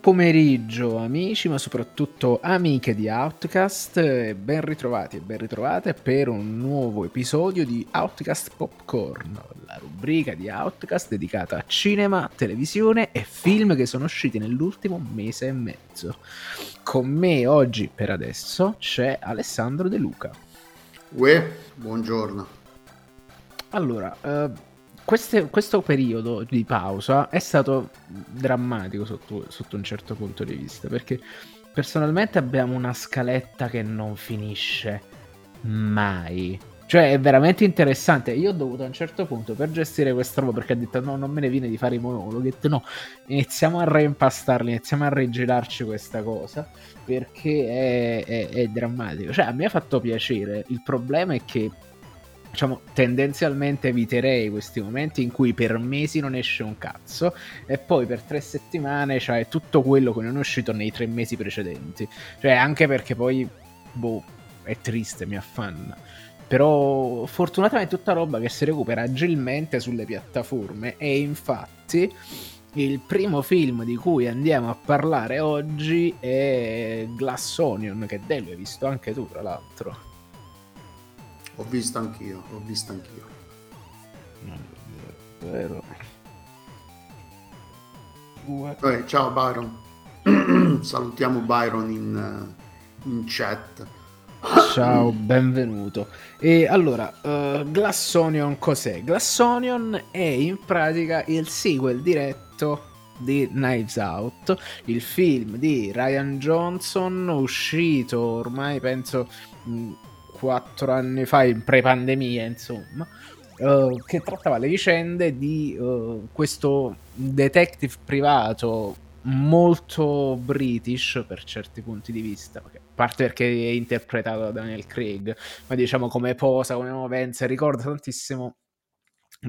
Buon pomeriggio amici, ma soprattutto amiche di Outcast e ben ritrovati e ben ritrovate per un nuovo episodio di Outcast Popcorn, la rubrica di Outcast dedicata a cinema, televisione e film che sono usciti nell'ultimo mese e mezzo. Con me oggi per adesso c'è Alessandro De Luca. Uè, buongiorno. Allora, uh, queste, questo periodo di pausa è stato drammatico sotto, sotto un certo punto di vista, perché personalmente abbiamo una scaletta che non finisce mai. Cioè, è veramente interessante. Io ho dovuto a un certo punto, per gestire questa roba, perché ha detto no, non me ne viene di fare i monologhi, ho detto no, iniziamo a reimpastarli, iniziamo a rigirarci questa cosa, perché è, è, è drammatico. Cioè, a me ha fatto piacere. Il problema è che diciamo, tendenzialmente eviterei questi momenti in cui per mesi non esce un cazzo e poi per tre settimane c'è tutto quello che non è uscito nei tre mesi precedenti. Cioè, anche perché poi, boh, è triste, mi affanna. Però fortunatamente è tutta roba che si recupera agilmente sulle piattaforme e infatti il primo film di cui andiamo a parlare oggi è Glass Onion, che Delio hai visto anche tu tra l'altro. Ho visto anch'io, ho visto anch'io. Vero. Eh, ciao Byron. Salutiamo Byron in, in, chat. Ciao, benvenuto. E allora, uh, Glassonion cos'è? Glassonion è in pratica il sequel diretto di Knives Out, il film di Ryan Johnson uscito ormai penso quattro anni fa, in pre-pandemia, insomma, uh, che trattava le vicende di uh, questo detective privato molto british per certi punti di vista, a parte perché è interpretato da Daniel Craig, ma diciamo come posa, come movenza, ricorda tantissimo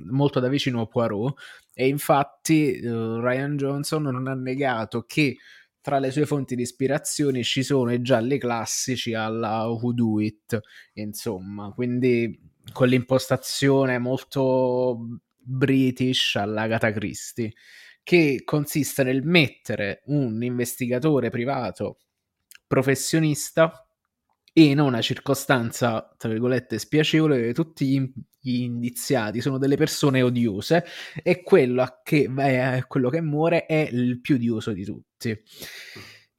molto da vicino Poirot e infatti uh, Ryan Johnson non ha negato che tra le sue fonti di ispirazione ci sono i gialli classici alla Who Do It, insomma, quindi con l'impostazione molto british alla Agatha Christie, che consiste nel mettere un investigatore privato professionista in una circostanza, tra virgolette, spiacevole, tutti gli indiziati sono delle persone odiose e quello che, eh, quello che muore è il più odioso di tutti.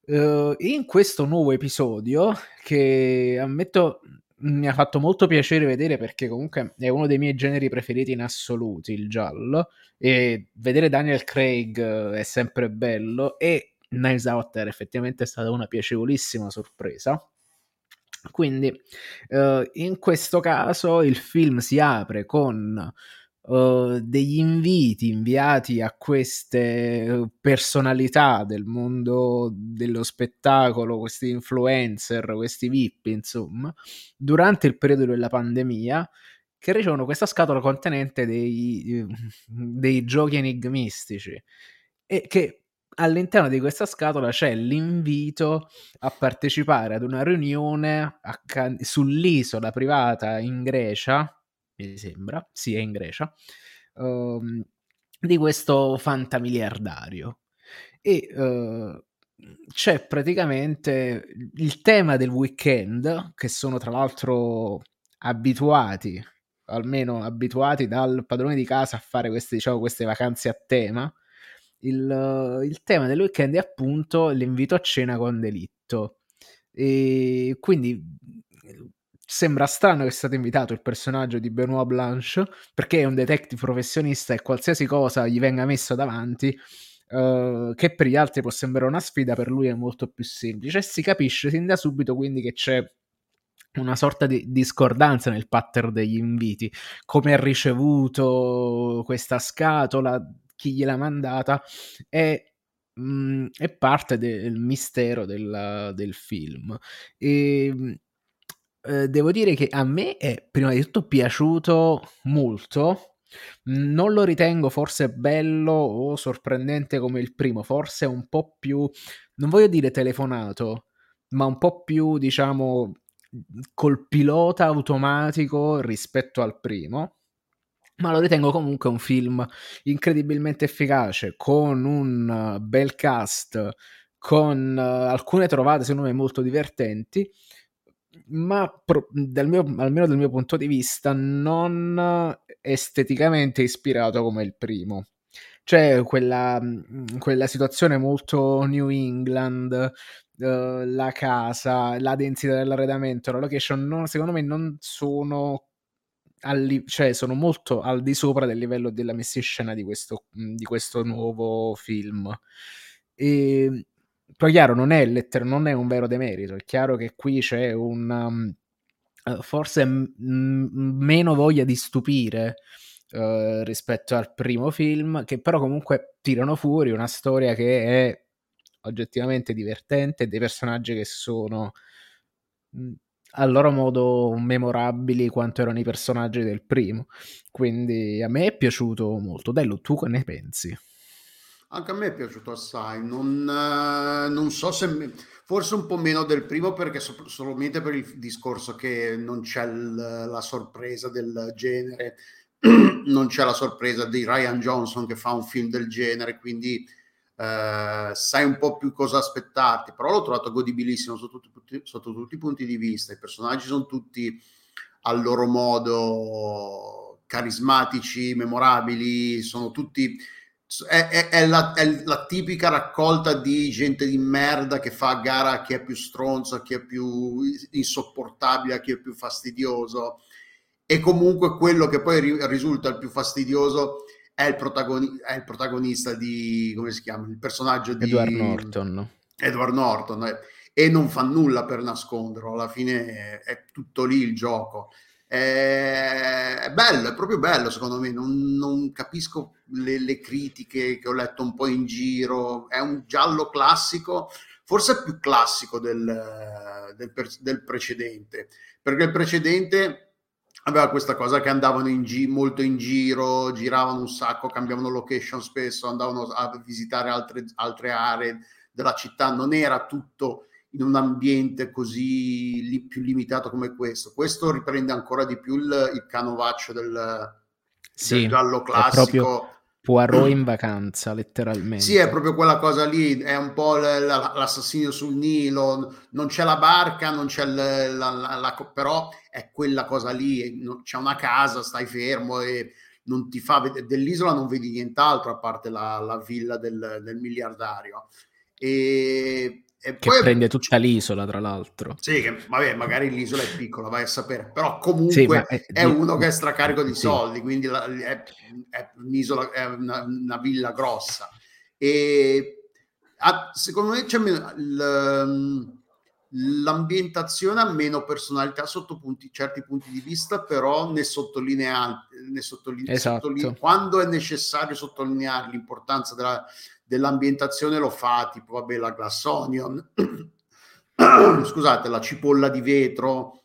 Uh, in questo nuovo episodio, che ammetto mi ha fatto molto piacere vedere perché comunque è uno dei miei generi preferiti in assoluti, il giallo, e vedere Daniel Craig è sempre bello e Knives Out era effettivamente stata una piacevolissima sorpresa quindi uh, in questo caso il film si apre con uh, degli inviti inviati a queste personalità del mondo dello spettacolo, questi influencer, questi VIP, insomma, durante il periodo della pandemia che ricevono questa scatola contenente dei, dei giochi enigmistici e che all'interno di questa scatola c'è l'invito a partecipare ad una riunione Can- sull'isola privata in Grecia, mi sembra, sì è in Grecia, um, di questo fantamiliardario. E uh, c'è praticamente il tema del weekend, che sono tra l'altro abituati, almeno abituati dal padrone di casa a fare queste, diciamo, queste vacanze a tema, il, il tema del weekend è appunto l'invito a cena con delitto. E quindi sembra strano che sia stato invitato il personaggio di Benoit Blanche perché è un detective professionista e qualsiasi cosa gli venga messo davanti uh, che per gli altri può sembrare una sfida per lui è molto più semplice e si capisce sin da subito quindi che c'è una sorta di discordanza nel pattern degli inviti come ha ricevuto questa scatola chi gliel'ha mandata è, mh, mhmm, è parte del mistero del, del film. E, ehm, eh, devo dire che a me è prima di tutto piaciuto molto. Non lo ritengo forse bello o sorprendente come il primo, forse un po' più, non voglio dire telefonato, ma un po' più, diciamo, col pilota automatico rispetto al primo ma lo ritengo comunque un film incredibilmente efficace, con un bel cast, con uh, alcune trovate secondo me molto divertenti, ma pro- dal mio, almeno dal mio punto di vista non esteticamente ispirato come il primo. C'è quella, quella situazione molto New England, uh, la casa, la densità dell'arredamento, la location, non, secondo me non sono al, cioè sono molto al di sopra del livello della messa in scena di questo, di questo nuovo film. E poi chiaro, non è, letter- non è un vero demerito, è chiaro che qui c'è un... Um, forse m- meno voglia di stupire uh, rispetto al primo film, che però comunque tirano fuori una storia che è oggettivamente divertente, dei personaggi che sono a loro modo memorabili quanto erano i personaggi del primo. Quindi a me è piaciuto molto. Dello, tu che ne pensi? Anche a me è piaciuto assai, non, eh, non so se forse un po' meno del primo perché so- solamente per il discorso che non c'è l- la sorpresa del genere, non c'è la sorpresa di Ryan Johnson che fa un film del genere, quindi eh, sai un po' più cosa aspettarti, però l'ho trovato godibilissimo sotto, tutti, sotto tutti i punti di vista, i personaggi sono tutti al loro modo carismatici, memorabili, sono tutti è, è, è, la, è, la, tipica raccolta di gente di merda che fa gara a chi è più stronzo, a chi è più insopportabile, a chi è più fastidioso. E comunque quello che poi ri, risulta il più fastidioso è il, protagoni- è il, protagonista di, come si chiama? Il personaggio di Edward Norton. Edward Norton. Eh, e non fa nulla per nasconderlo, alla fine è tutto lì il gioco è bello, è proprio bello secondo me, non, non capisco le, le, critiche che ho letto un po' in giro, è un giallo classico, forse più classico del, del, del precedente, perché il precedente aveva questa cosa che andavano in gi- molto in giro, giravano un sacco, cambiavano location spesso, andavano a visitare altre, altre aree della città, non era tutto in un ambiente così li, più limitato come questo. Questo riprende ancora di più il, il canovaccio del, sì, del giallo classico. Poirot in vacanza, letteralmente. Sì, è proprio quella cosa lì, è un po' l'assassino sul Nilo, non c'è la barca, non c'è la, la, la, però è quella cosa lì, c'è una casa, stai fermo e non ti fa vedere, dell'isola non vedi nient'altro a parte la, la villa del, del miliardario. E e che poi, prende tutta l'isola, tra l'altro. Sì, che, vabbè, magari l'isola è piccola, vai a sapere, però comunque sì, è, è, uno che è stracarico di sì. soldi, quindi la, è, è, un'isola, è una, una, villa grossa. E a, secondo me c'è meno, l'ambientazione ha meno personalità sotto punti, certi punti di vista, però ne sottolinea, ne sottolinea, esatto. sottolinea quando è necessario sottolineare l'importanza della dell'ambientazione lo fa, tipo vabbè la glass onion, scusate, la cipolla di vetro,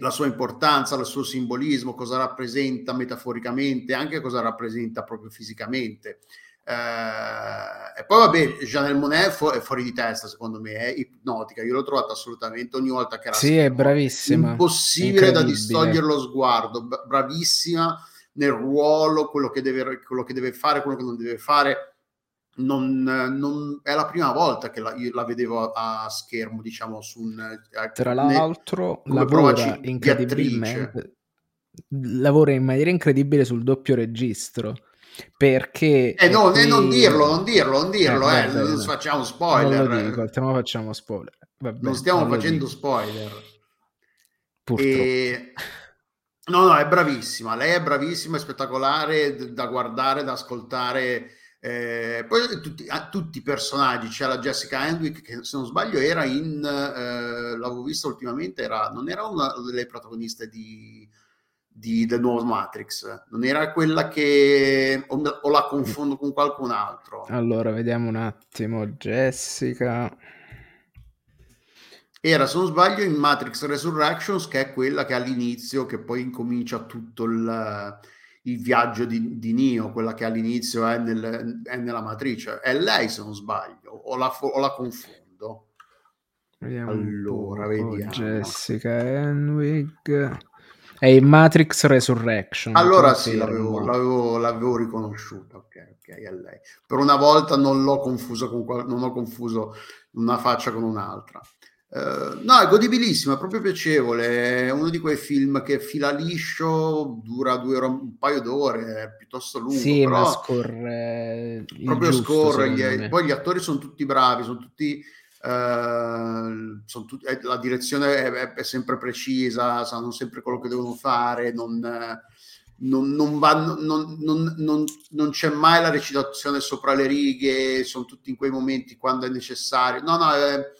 la sua importanza, il suo simbolismo, cosa rappresenta metaforicamente, anche cosa rappresenta proprio fisicamente. Eh, e poi vabbè, Janelle Monet fu- è fuori di testa secondo me, è ipnotica, io l'ho trovata assolutamente ogni volta che era Sì, è bravissima. Impossibile da distogliere lo sguardo, bravissima nel ruolo, quello che, deve, quello che deve fare, quello che non deve fare non, non, è la prima volta che la, la vedevo a, a schermo, diciamo, su un... Eh, Tra l'altro ne, lavora incredibilmente, lavora in maniera incredibile sul doppio registro perché eh, no, qui... eh, non dirlo, non dirlo, non dirlo, eh, eh, non facciamo spoiler. Non lo dico, non facciamo spoiler. Vabbè, non stiamo non facendo spoiler. Purtroppo. E... No, no, è bravissima, lei è bravissima, è spettacolare da guardare, da ascoltare eh, poi tutti, ah, tutti, i personaggi, c'è la Jessica Hendwick che se non sbaglio era in, eh, l'avevo vista ultimamente, era, non era una delle protagoniste di, di The Nuovo Matrix, non era quella che o, o, la confondo con qualcun altro. Allora, vediamo un attimo, Jessica. Era, se non sbaglio, in Matrix Resurrections, che è quella che all'inizio, che poi incomincia tutto il il viaggio di, di Nio, quella che all'inizio è, nel, è, nella matrice. È lei, se non sbaglio, o la, o la confondo. Vediamo allora, vediamo. Jessica Henwig. È in Matrix Resurrection. Allora sì, l'avevo, l'avevo, l'avevo, riconosciuta, ok, ok, è lei. Per una volta non l'ho confuso con non ho confuso una faccia con un'altra. Uh, no, è godibilissimo, è proprio piacevole. È uno di quei film che fila liscio, dura due ore, un paio d'ore, è piuttosto lungo. Sì, però ma scorre. Proprio giusto, scorre. Gli, poi gli attori sono tutti bravi, sono tutti. Uh, sono tutti eh, la direzione è, è, sempre precisa, sanno sempre quello che devono fare, non, non, non, va, non, c'è mai la recitazione sopra le righe, sono tutti in quei momenti quando è necessario. No, no, è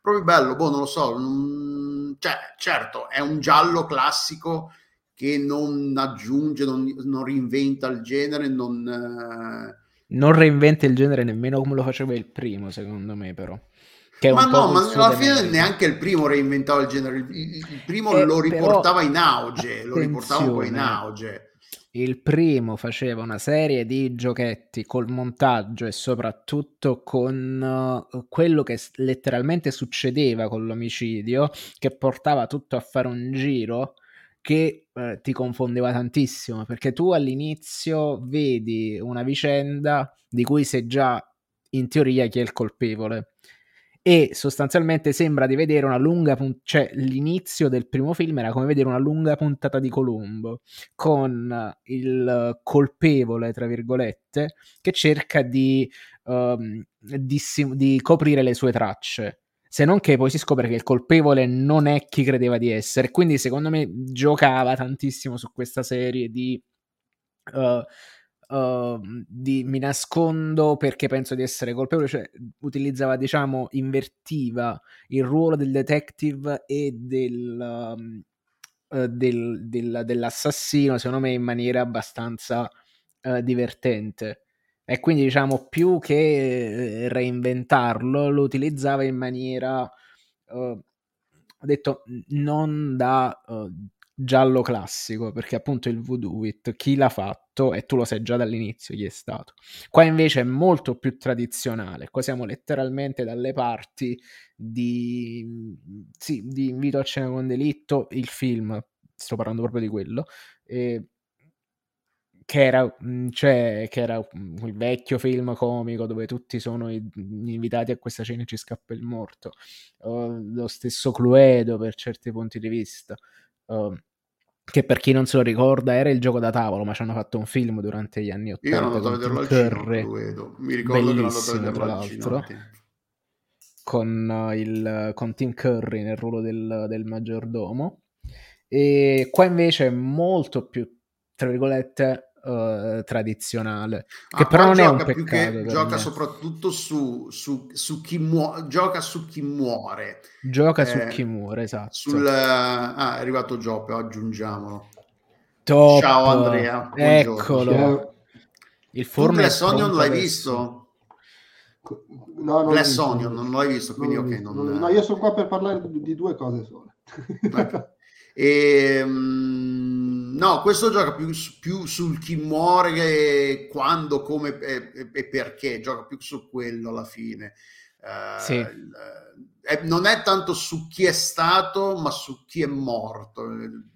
proprio bello, boh, non lo so. Cioè, certo, è un giallo classico che non aggiunge, non, non reinventa il genere, non... Eh... Non reinventa il genere nemmeno come lo faceva il primo, secondo me, però. ma no, ma alla fine neanche il primo reinventava il genere, il, il, il primo eh, lo riportava però... in auge, lo riportava un po' in auge il primo faceva una serie di giochetti col montaggio e soprattutto con uh, quello che letteralmente succedeva con l'omicidio, che portava tutto a fare un giro che uh, ti confondeva tantissimo, perché tu all'inizio vedi una vicenda di cui sai già in teoria chi è il colpevole e sostanzialmente sembra di vedere una lunga puntata, cioè l'inizio del primo film era come vedere una lunga puntata di Colombo con il colpevole, tra virgolette, che cerca di, um, di, di coprire le sue tracce. Se non che poi si scopre che il colpevole non è chi credeva di essere. Quindi, secondo me, giocava tantissimo su questa serie di uh, uh, di mi nascondo perché penso di essere colpevole, cioè utilizzava, diciamo, invertiva il ruolo del detective e del, uh, del, del, dell'assassino, secondo me, in maniera abbastanza uh, divertente. E quindi, diciamo, più che reinventarlo, lo utilizzava in maniera, ho detto, non da giallo classico, perché appunto il voodoo with chi l'ha fatto e tu lo sai già dall'inizio chi è stato. Qua invece è molto più tradizionale, qua siamo letteralmente dalle parti di, sì, di Invito a cena con delitto, il film, sto parlando proprio di quello, eh, che era, cioè, che era il vecchio film comico dove tutti sono invitati a questa cena e ci scappa il morto, uh, lo stesso Cluedo per certi punti di vista. Uh, che per chi non se lo ricorda era il gioco da tavolo, ma ci hanno fatto un film durante gli anni 80 Io ero andato a vederlo al cinema, mi ricordo bellissimo tra l'altro, con, uh, il, con Tim Curry nel ruolo del, del maggiordomo. E qua invece è molto più, tra virgolette, uh, tradizionale. Che ah, però non è un peccato. gioca me. soprattutto su, su, su, chi muore, gioca su chi muore. Gioca eh, su chi muore, esatto. Sul, ah, è arrivato Gioppo, aggiungiamolo. Top. Ciao Andrea. Eccolo. Il forno Glass Onion l'hai visto? No, non Glass Onion non l'hai visto, quindi non, ok. Non... No, io sono qua per parlare di due cose sole. e, um, No, questo gioca più, più, sul chi muore, quando, come e, e, perché, gioca più su quello alla fine. Uh, sì. eh, non è tanto su chi è stato, ma su chi è morto. Eh,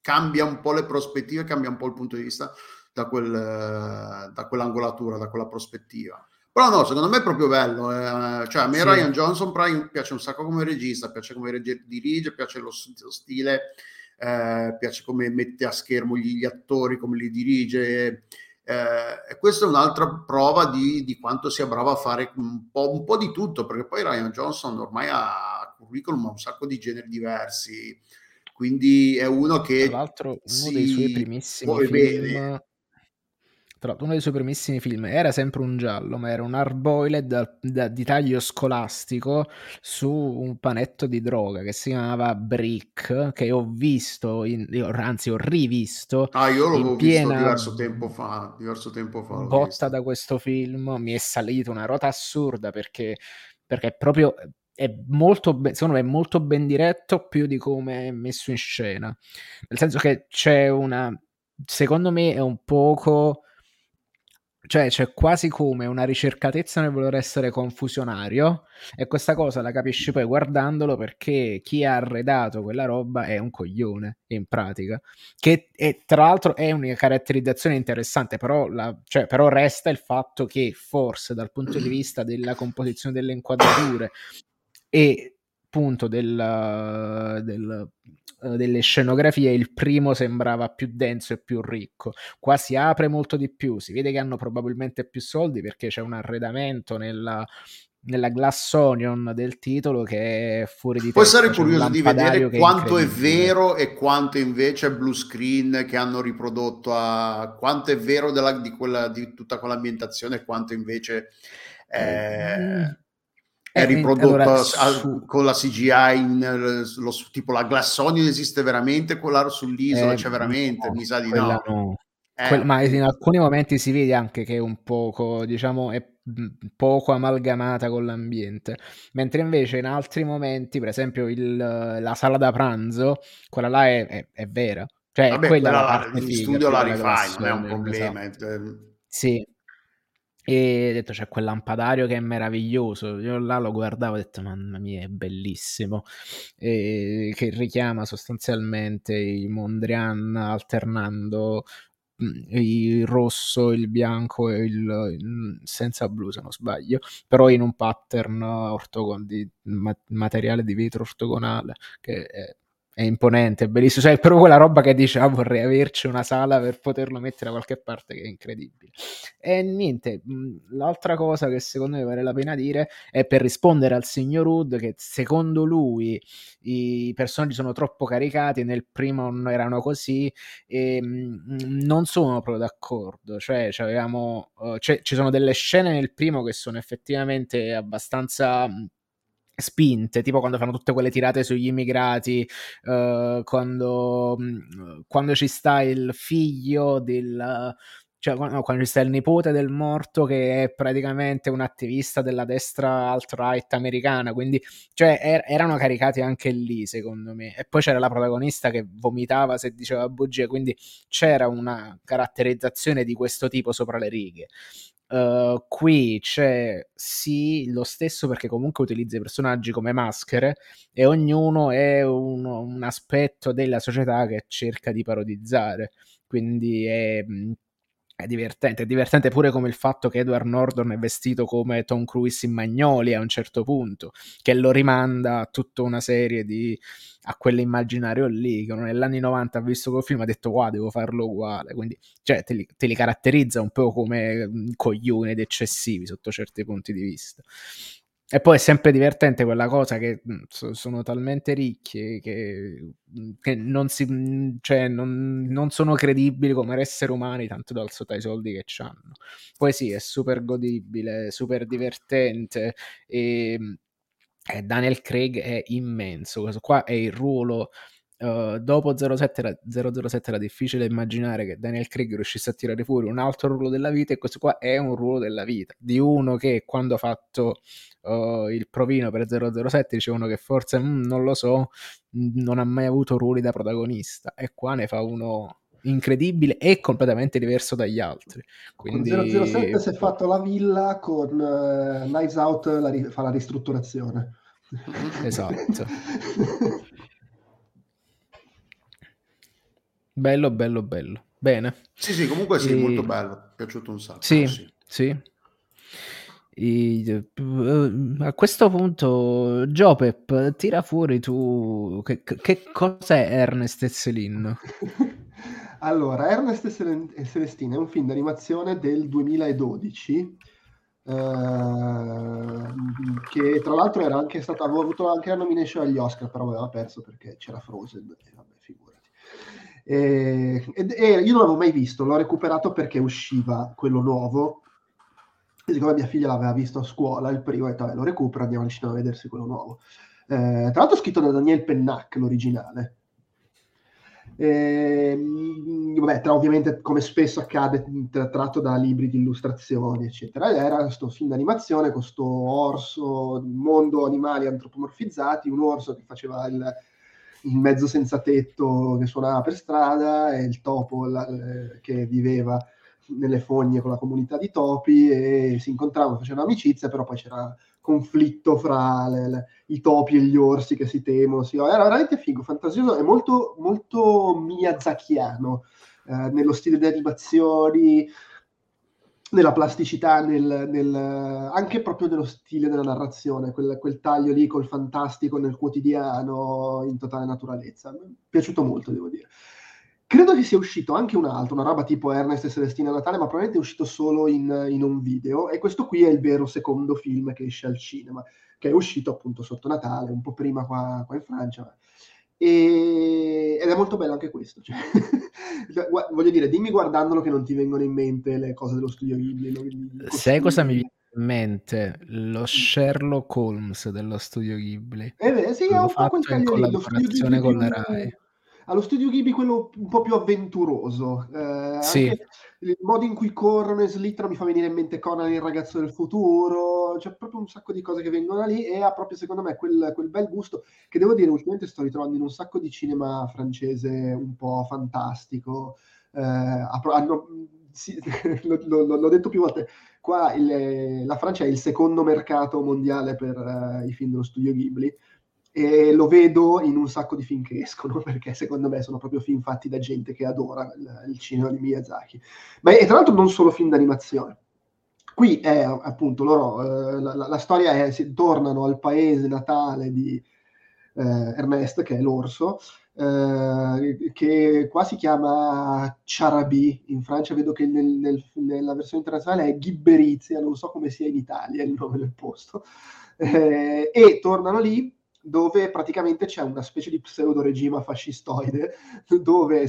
cambia un po' le prospettive, cambia un po' il punto di vista da, quel, da quell'angolatura, da quella prospettiva. Però no, secondo me è proprio bello. Eh. Cioè, a me sì. Ryan Johnson piace un sacco come regista, piace come dirige, piace lo, lo stile eh, piace come mette a schermo gli, gli attori, come li dirige. Eh, e questa è un'altra prova di, di, quanto sia bravo a fare un po', un po', di tutto, perché poi Ryan Johnson ormai ha curriculum, ha un sacco di generi diversi, quindi è uno che... Tra l'altro uno dei suoi primissimi film... Bene tra l'altro, uno dei suoi primissimi film era sempre un giallo, ma era un hard-boiled di taglio scolastico su un panetto di droga che si chiamava Brick, che ho visto, in, anzi ho rivisto. Ah, io l'avevo visto diverso tempo fa, diverso tempo fa. Botta visto. da questo film, mi è salita una rota assurda perché, perché è proprio è molto ben, secondo me è molto ben diretto più di come è messo in scena nel senso che c'è una secondo me è un poco cioè c'è quasi come una ricercatezza nel voler essere confusionario e questa cosa la capisci poi guardandolo perché chi ha arredato quella roba è un coglione in pratica. Che è, tra l'altro è una caratterizzazione interessante però, la, cioè, però resta il fatto che forse dal punto di vista della composizione delle inquadrature e appunto del, del eh, delle scenografie il primo sembrava più denso e più ricco. Qua si apre molto di più, si vede che hanno probabilmente più soldi perché c'è un arredamento nella, nella glass onion del titolo che è fuori di Puoi essere curioso di vedere quanto è, vero e quanto invece è blue screen che hanno riprodotto a quanto è vero della, di, quella, di tutta quell'ambientazione e quanto invece è, mm è eh, riprodotto allora, su... con la CGI in, lo, tipo la Glassonion esiste veramente quella sull'isola eh, c'è veramente no, mi sa di no, no. Eh. Que- ma in alcuni momenti si vede anche che è un poco diciamo è poco amalgamata con l'ambiente mentre invece in altri momenti per esempio il, la sala da pranzo quella là è, è, è vera cioè Vabbè, quella, quella la, la, in studio la rifai non è un problema esatto. sì e ho detto c'è quel lampadario che è meraviglioso. Io là lo guardavo e ho detto mamma mia è bellissimo. E che richiama sostanzialmente i Mondrian alternando mm, il rosso, il bianco e il, il, senza blu se non sbaglio, però in un pattern ortogon- di materiale di vetro ortogonale che è è imponente, è bellissimo. Cioè, è proprio quella roba che dice: ah, vorrei averci una sala per poterlo mettere da qualche parte, che è incredibile. E niente, l'altra cosa che secondo me vale la pena dire è per rispondere al signor Wood che secondo lui i personaggi sono troppo caricati, nel primo non erano così, e non sono proprio d'accordo. Cioè, uh, cioè, ci sono delle scene nel primo che sono effettivamente abbastanza spinte, tipo quando fanno tutte quelle tirate sugli immigrati, uh, quando, mm, quando, ci sta il figlio del... Cioè, no, quando ci sta il nipote del morto che è praticamente un attivista della destra alt-right americana, quindi cioè, er- erano caricati anche lì, secondo me. E poi c'era la protagonista che vomitava se diceva bugie, quindi c'era una caratterizzazione di questo tipo sopra le righe. Uh, qui c'è sì lo stesso perché comunque utilizza i personaggi come maschere e ognuno è un, un aspetto della società che cerca di parodizzare. Quindi è, mm, è divertente, è divertente pure come il fatto che Edward Norton è vestito come Tom Cruise in Magnoli a un certo punto, che lo rimanda a tutta una serie di a quell'immaginario lì, che negli 90 ha visto quel film ha detto wow devo farlo uguale, quindi cioè, te, li, te li caratterizza un po' come mm, coglioni ed eccessivi sotto certi punti di vista. E poi è sempre divertente quella cosa che sono talmente ricchi che, che non, si, cioè non, non, sono credibili come esseri umani tanto dal sotto ai soldi che hanno. Poi sì, è super godibile, super divertente e eh, Daniel Craig è immenso. Questo qua è il ruolo. Uh, dopo 07 era, 007 era difficile immaginare che Daniel Craig riuscisse a tirare fuori un altro ruolo della vita e questo qua è un ruolo della vita di uno che quando ha fatto uh, il provino per 007 dicevano che forse mm, non lo so non ha mai avuto ruoli da protagonista e qua ne fa uno incredibile e completamente diverso dagli altri. Quindi... Con 007 si è fatto la villa, con uh, Knives Out la ri- fa la ristrutturazione. Esatto. bello, bello, bello. Bene. Sì, sì, comunque sì, e... molto bello. Mi è piaciuto un sacco. Sì, sì. sì. E, a questo punto, Jopep, tira fuori tu che, che cos'è Ernest e Celine? Allora, Ernest e Celestina è un film d'animazione del 2012 eh, che tra l'altro era anche stato, aveva avuto anche la nomination agli Oscar, però aveva perso perché c'era Frozen e vabbè. E, e, e io non l'avevo mai visto, l'ho recuperato perché usciva quello nuovo. E siccome mia figlia l'aveva visto a scuola il primo, ho detto, lo recupero, andiamo al cinema a vedersi quello nuovo. Eh, tra l'altro scritto da Daniel Pennac, l'originale, eh, vabbè, tra, ovviamente come spesso accade tratto da libri di illustrazioni eccetera. Era questo film d'animazione con questo orso mondo animali antropomorfizzati un orso che faceva il, il mezzo senza tetto che suonava per strada e il topo la, eh, che viveva nelle fogne con la comunità di topi e si incontravano, facevano amicizia, però poi c'era conflitto fra le, le, i topi e gli orsi che si temono. Sì, era veramente figo, fantasioso e molto, molto miyazakiano eh, nello stile di animazioni, nella plasticità, nel, nel, anche proprio nello stile della narrazione, quel, quel, taglio lì col fantastico nel quotidiano in totale naturalezza. Mi è piaciuto molto, devo dire. Credo che sia uscito anche un altro, una roba tipo Ernest e Celestina Natale, ma probabilmente è uscito solo in, in, un video. E questo qui è il vero secondo film che esce al cinema, che è uscito appunto sotto Natale, un po' prima qua, qua in Francia. E, ed è molto bello anche questo. Cioè, voglio dire, dimmi guardandolo che non ti vengono in mente le cose dello studio Ghibli. Sai cosa mi viene in mente? Lo Sherlock Holmes dello studio Ghibli. Eh beh, sì, è un po' quel in collaborazione con la Rai allo studio Ghibli quello un po' più avventuroso. Eh, sì. Il modo in cui corrono e slittano mi fa venire in mente Conan il ragazzo del futuro, c'è proprio un sacco di cose che vengono da lì e ha proprio secondo me quel, quel, bel gusto che devo dire ultimamente sto ritrovando in un sacco di cinema francese un po' fantastico. Eh, hanno, sì, lo, lo, l'ho detto più volte, qua il, la Francia è il secondo mercato mondiale per uh, i film dello studio Ghibli e lo vedo in un sacco di film che escono perché secondo me sono proprio film fatti da gente che adora il, il cinema di Miyazaki. Ma e tra l'altro non solo film d'animazione. Qui è appunto loro eh, la, la, la, storia è si tornano al paese natale di eh, Ernest che è l'orso eh, che qua si chiama Charabi. In Francia vedo che nel, nel, nella versione internazionale è Ghibberizia non so come sia in Italia il nome del posto. Eh, e tornano lì dove praticamente c'è una specie di pseudo regime fascistoide, dove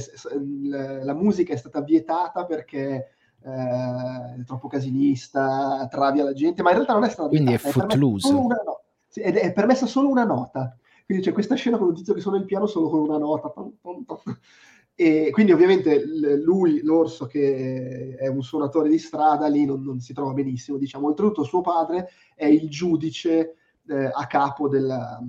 la musica è stata vietata perché eh, è troppo casinista, travia la gente, ma in realtà non è stata Quindi vietata, è footloose. No- ed è permessa solo una nota. Quindi c'è questa scena con un tizio che suona il piano solo con una nota. E quindi ovviamente lui, l'orso che è un suonatore di strada, lì non, non si trova benissimo, diciamo. Oltretutto suo padre è il giudice eh, a capo della,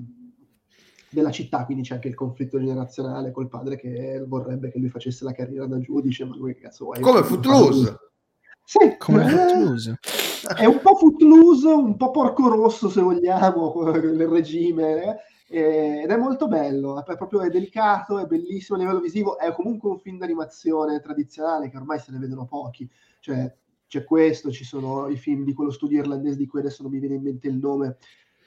della città, quindi c'è anche il conflitto generazionale col padre che vorrebbe che lui facesse la carriera da giudice, ma lui che cazzo vuoi? Come Footloose! Sì, come eh, Footloose. È un po' Footloose, un po' porco rosso se vogliamo, il regime, eh, ed è molto bello, è proprio è delicato, è bellissimo a livello visivo, è comunque un film d'animazione tradizionale che ormai se ne vedono pochi, cioè c'è questo, ci sono i film di quello studio irlandese di cui adesso non mi viene in mente il nome,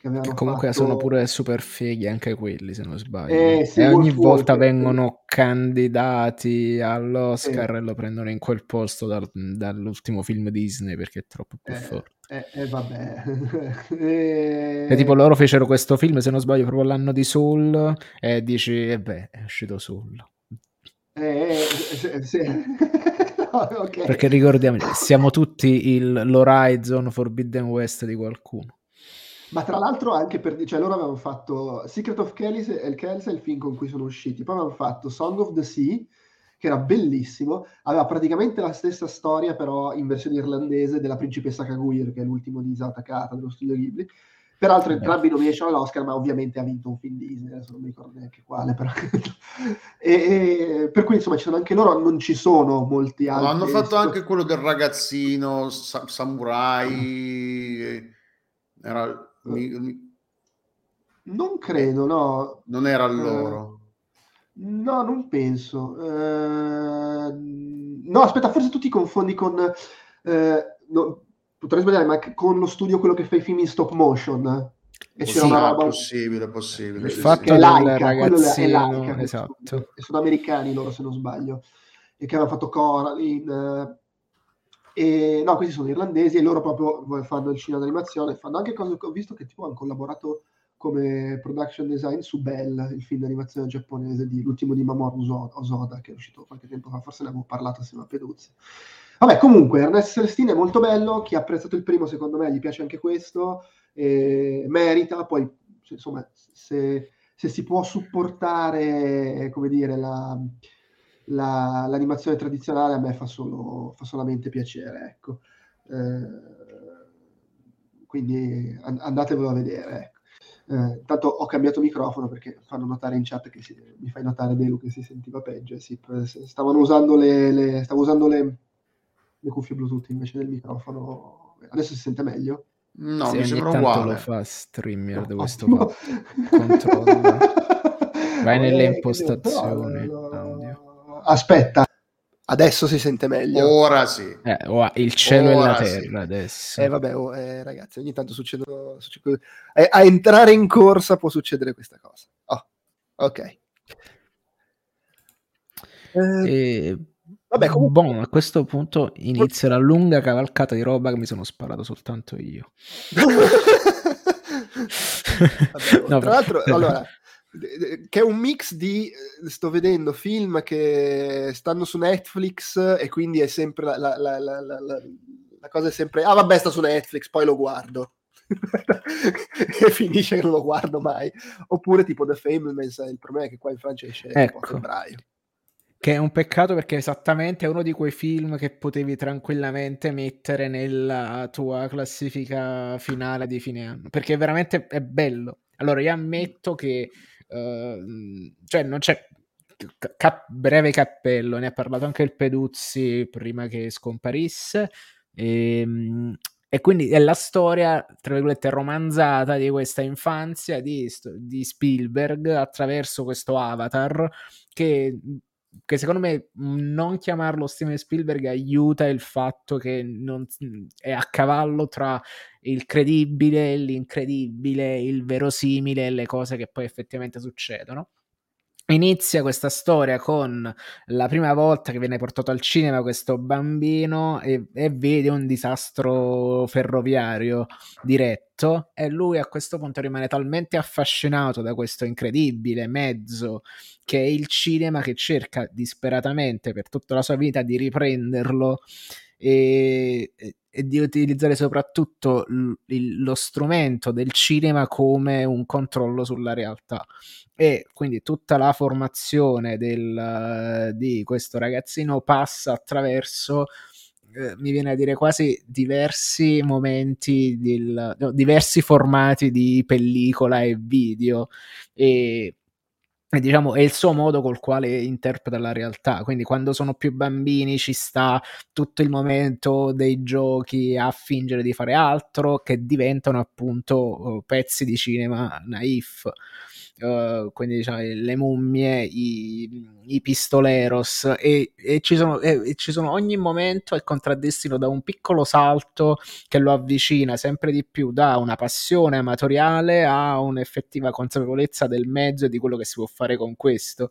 che, che comunque fatto... sono pure super fighi anche quelli, se non sbaglio. Eh, sì, e ogni volta vengono candidati all'Oscar sì. e lo prendono in quel posto dal, dall'ultimo film Disney perché è troppo più eh, forte. Eh, eh vabbè. e... e tipo loro fecero questo film, se non sbaglio, proprio l'anno di Soul e dici, e eh beh, è uscito Soul. Eh, eh sì. okay. Perché ricordiamo, siamo tutti il, l'Horizon Forbidden West di qualcuno. Ma tra l'altro anche per... cioè loro avevano fatto Secret of Kelly e il Kells è il film con cui sono usciti, poi avevano fatto Song of the Sea, che era bellissimo, aveva praticamente la stessa storia però in versione irlandese della principessa Kaguir, che è l'ultimo di Isao Takata dello studio Ghibli. Peraltro entrambi nomination all'Oscar, ma ovviamente ha vinto un film Disney, adesso non mi ricordo neanche quale, però. e, e, per cui insomma ci sono anche loro, non ci sono molti altri. hanno fatto anche quello del ragazzino, sa- samurai, era mi, mi... Non credo, no. Non era loro. Uh, no, non penso. Uh, no, aspetta, forse tu ti confondi con... Uh, no, potrei sbagliare, ma con lo studio quello che fa i film in stop motion. E c'era sì, una roba... possibile, possibile. Il sì, fatto sì. del Laika, ragazzino, Laika, esatto. Sono americani loro, se non sbaglio. E che avevano fatto Coraline, e, no, questi sono irlandesi e loro proprio fanno il cinema d'animazione, fanno anche cose ho visto che tipo hanno collaborato come production design su Bell, il film d'animazione giapponese di, l'ultimo di Mamoru Osoda che è uscito qualche tempo fa, forse ne avevo parlato assieme a Peduzzi. Vabbè, comunque, Ernest Celestine è molto bello, chi ha apprezzato il primo secondo me gli piace anche questo, eh, merita, poi insomma se, se, si può supportare, come dire, la, la, l'animazione tradizionale a me fa, solo, fa solamente piacere, ecco. Eh, quindi andatevelo a vedere. Ecco. Eh, intanto ho cambiato microfono perché fanno notare in chat che si, mi fai notare Delu che si sentiva peggio. Sì, stavano usando le, le, stavo usando le, le cuffie Bluetooth invece del microfono. Adesso si sente meglio? No, Sì, mi ogni sembra tanto uguale. lo fa No, ottimo. qua. Controlla. Vai nelle Eh, impostazioni, però, audio. Aspetta, adesso si sente meglio. Ora sì. Eh, oh, il cielo e la Ora sì. terra adesso. Eh vabbè, oh, eh, ragazzi, ogni tanto succedono... succe- eh, a entrare in corsa può succedere questa cosa. Oh, ok. Eh, E... vabbè, comunque... Boh, a questo punto inizia la lunga cavalcata di roba che mi sono sparato soltanto io. Vabbè, No, tra l'altro, no. allora, che è un mix di eh, sto vedendo film che stanno su Netflix e quindi è sempre la, la- la- la- la- la- la cosa è sempre ah vabbè sta su Netflix poi lo guardo e finisce che non lo guardo mai oppure tipo The Fablemans il problema è che qua in Francia esce tipo a Ecco. febbraio Che è un peccato perché esattamente è uno di quei film che potevi tranquillamente mettere nella tua classifica finale di fine anno. Perché veramente è bello. Allora, io ammetto che ehm, cioè non c'è ca- cap- breve cappello, ne ha parlato anche il Peduzzi prima che scomparisse. Ehm, E, quindi è la storia, tra virgolette, romanzata di questa infanzia di, di Spielberg attraverso questo avatar che che secondo me non chiamarlo Steven Spielberg aiuta il fatto che non, è a cavallo tra il credibile, l'incredibile, il verosimile e le cose che poi effettivamente succedono. Inizia questa storia con la prima volta che viene portato al cinema questo bambino e, e vede un disastro ferroviario diretto e lui a questo punto rimane talmente affascinato da questo incredibile mezzo che è il cinema che cerca disperatamente per tutta la sua vita di riprenderlo e, e- di utilizzare soprattutto l- il- lo strumento del cinema come un controllo sulla realtà. E quindi tutta la formazione del, di questo ragazzino passa attraverso eh, mi viene a dire quasi diversi momenti del, no, diversi formati di pellicola e video. E diciamo è il suo modo col quale interpreta la realtà. Quindi quando sono più bambini ci sta tutto il momento dei giochi a fingere di fare altro che diventano appunto eh, pezzi di cinema naif Uh, quindi diciamo le mummie, i, i pistoleros e, e, ci sono, e, e, ci sono, ogni momento è contraddestino da un piccolo salto che lo avvicina sempre di più da una passione amatoriale a un'effettiva consapevolezza del mezzo e di quello che si può fare con questo.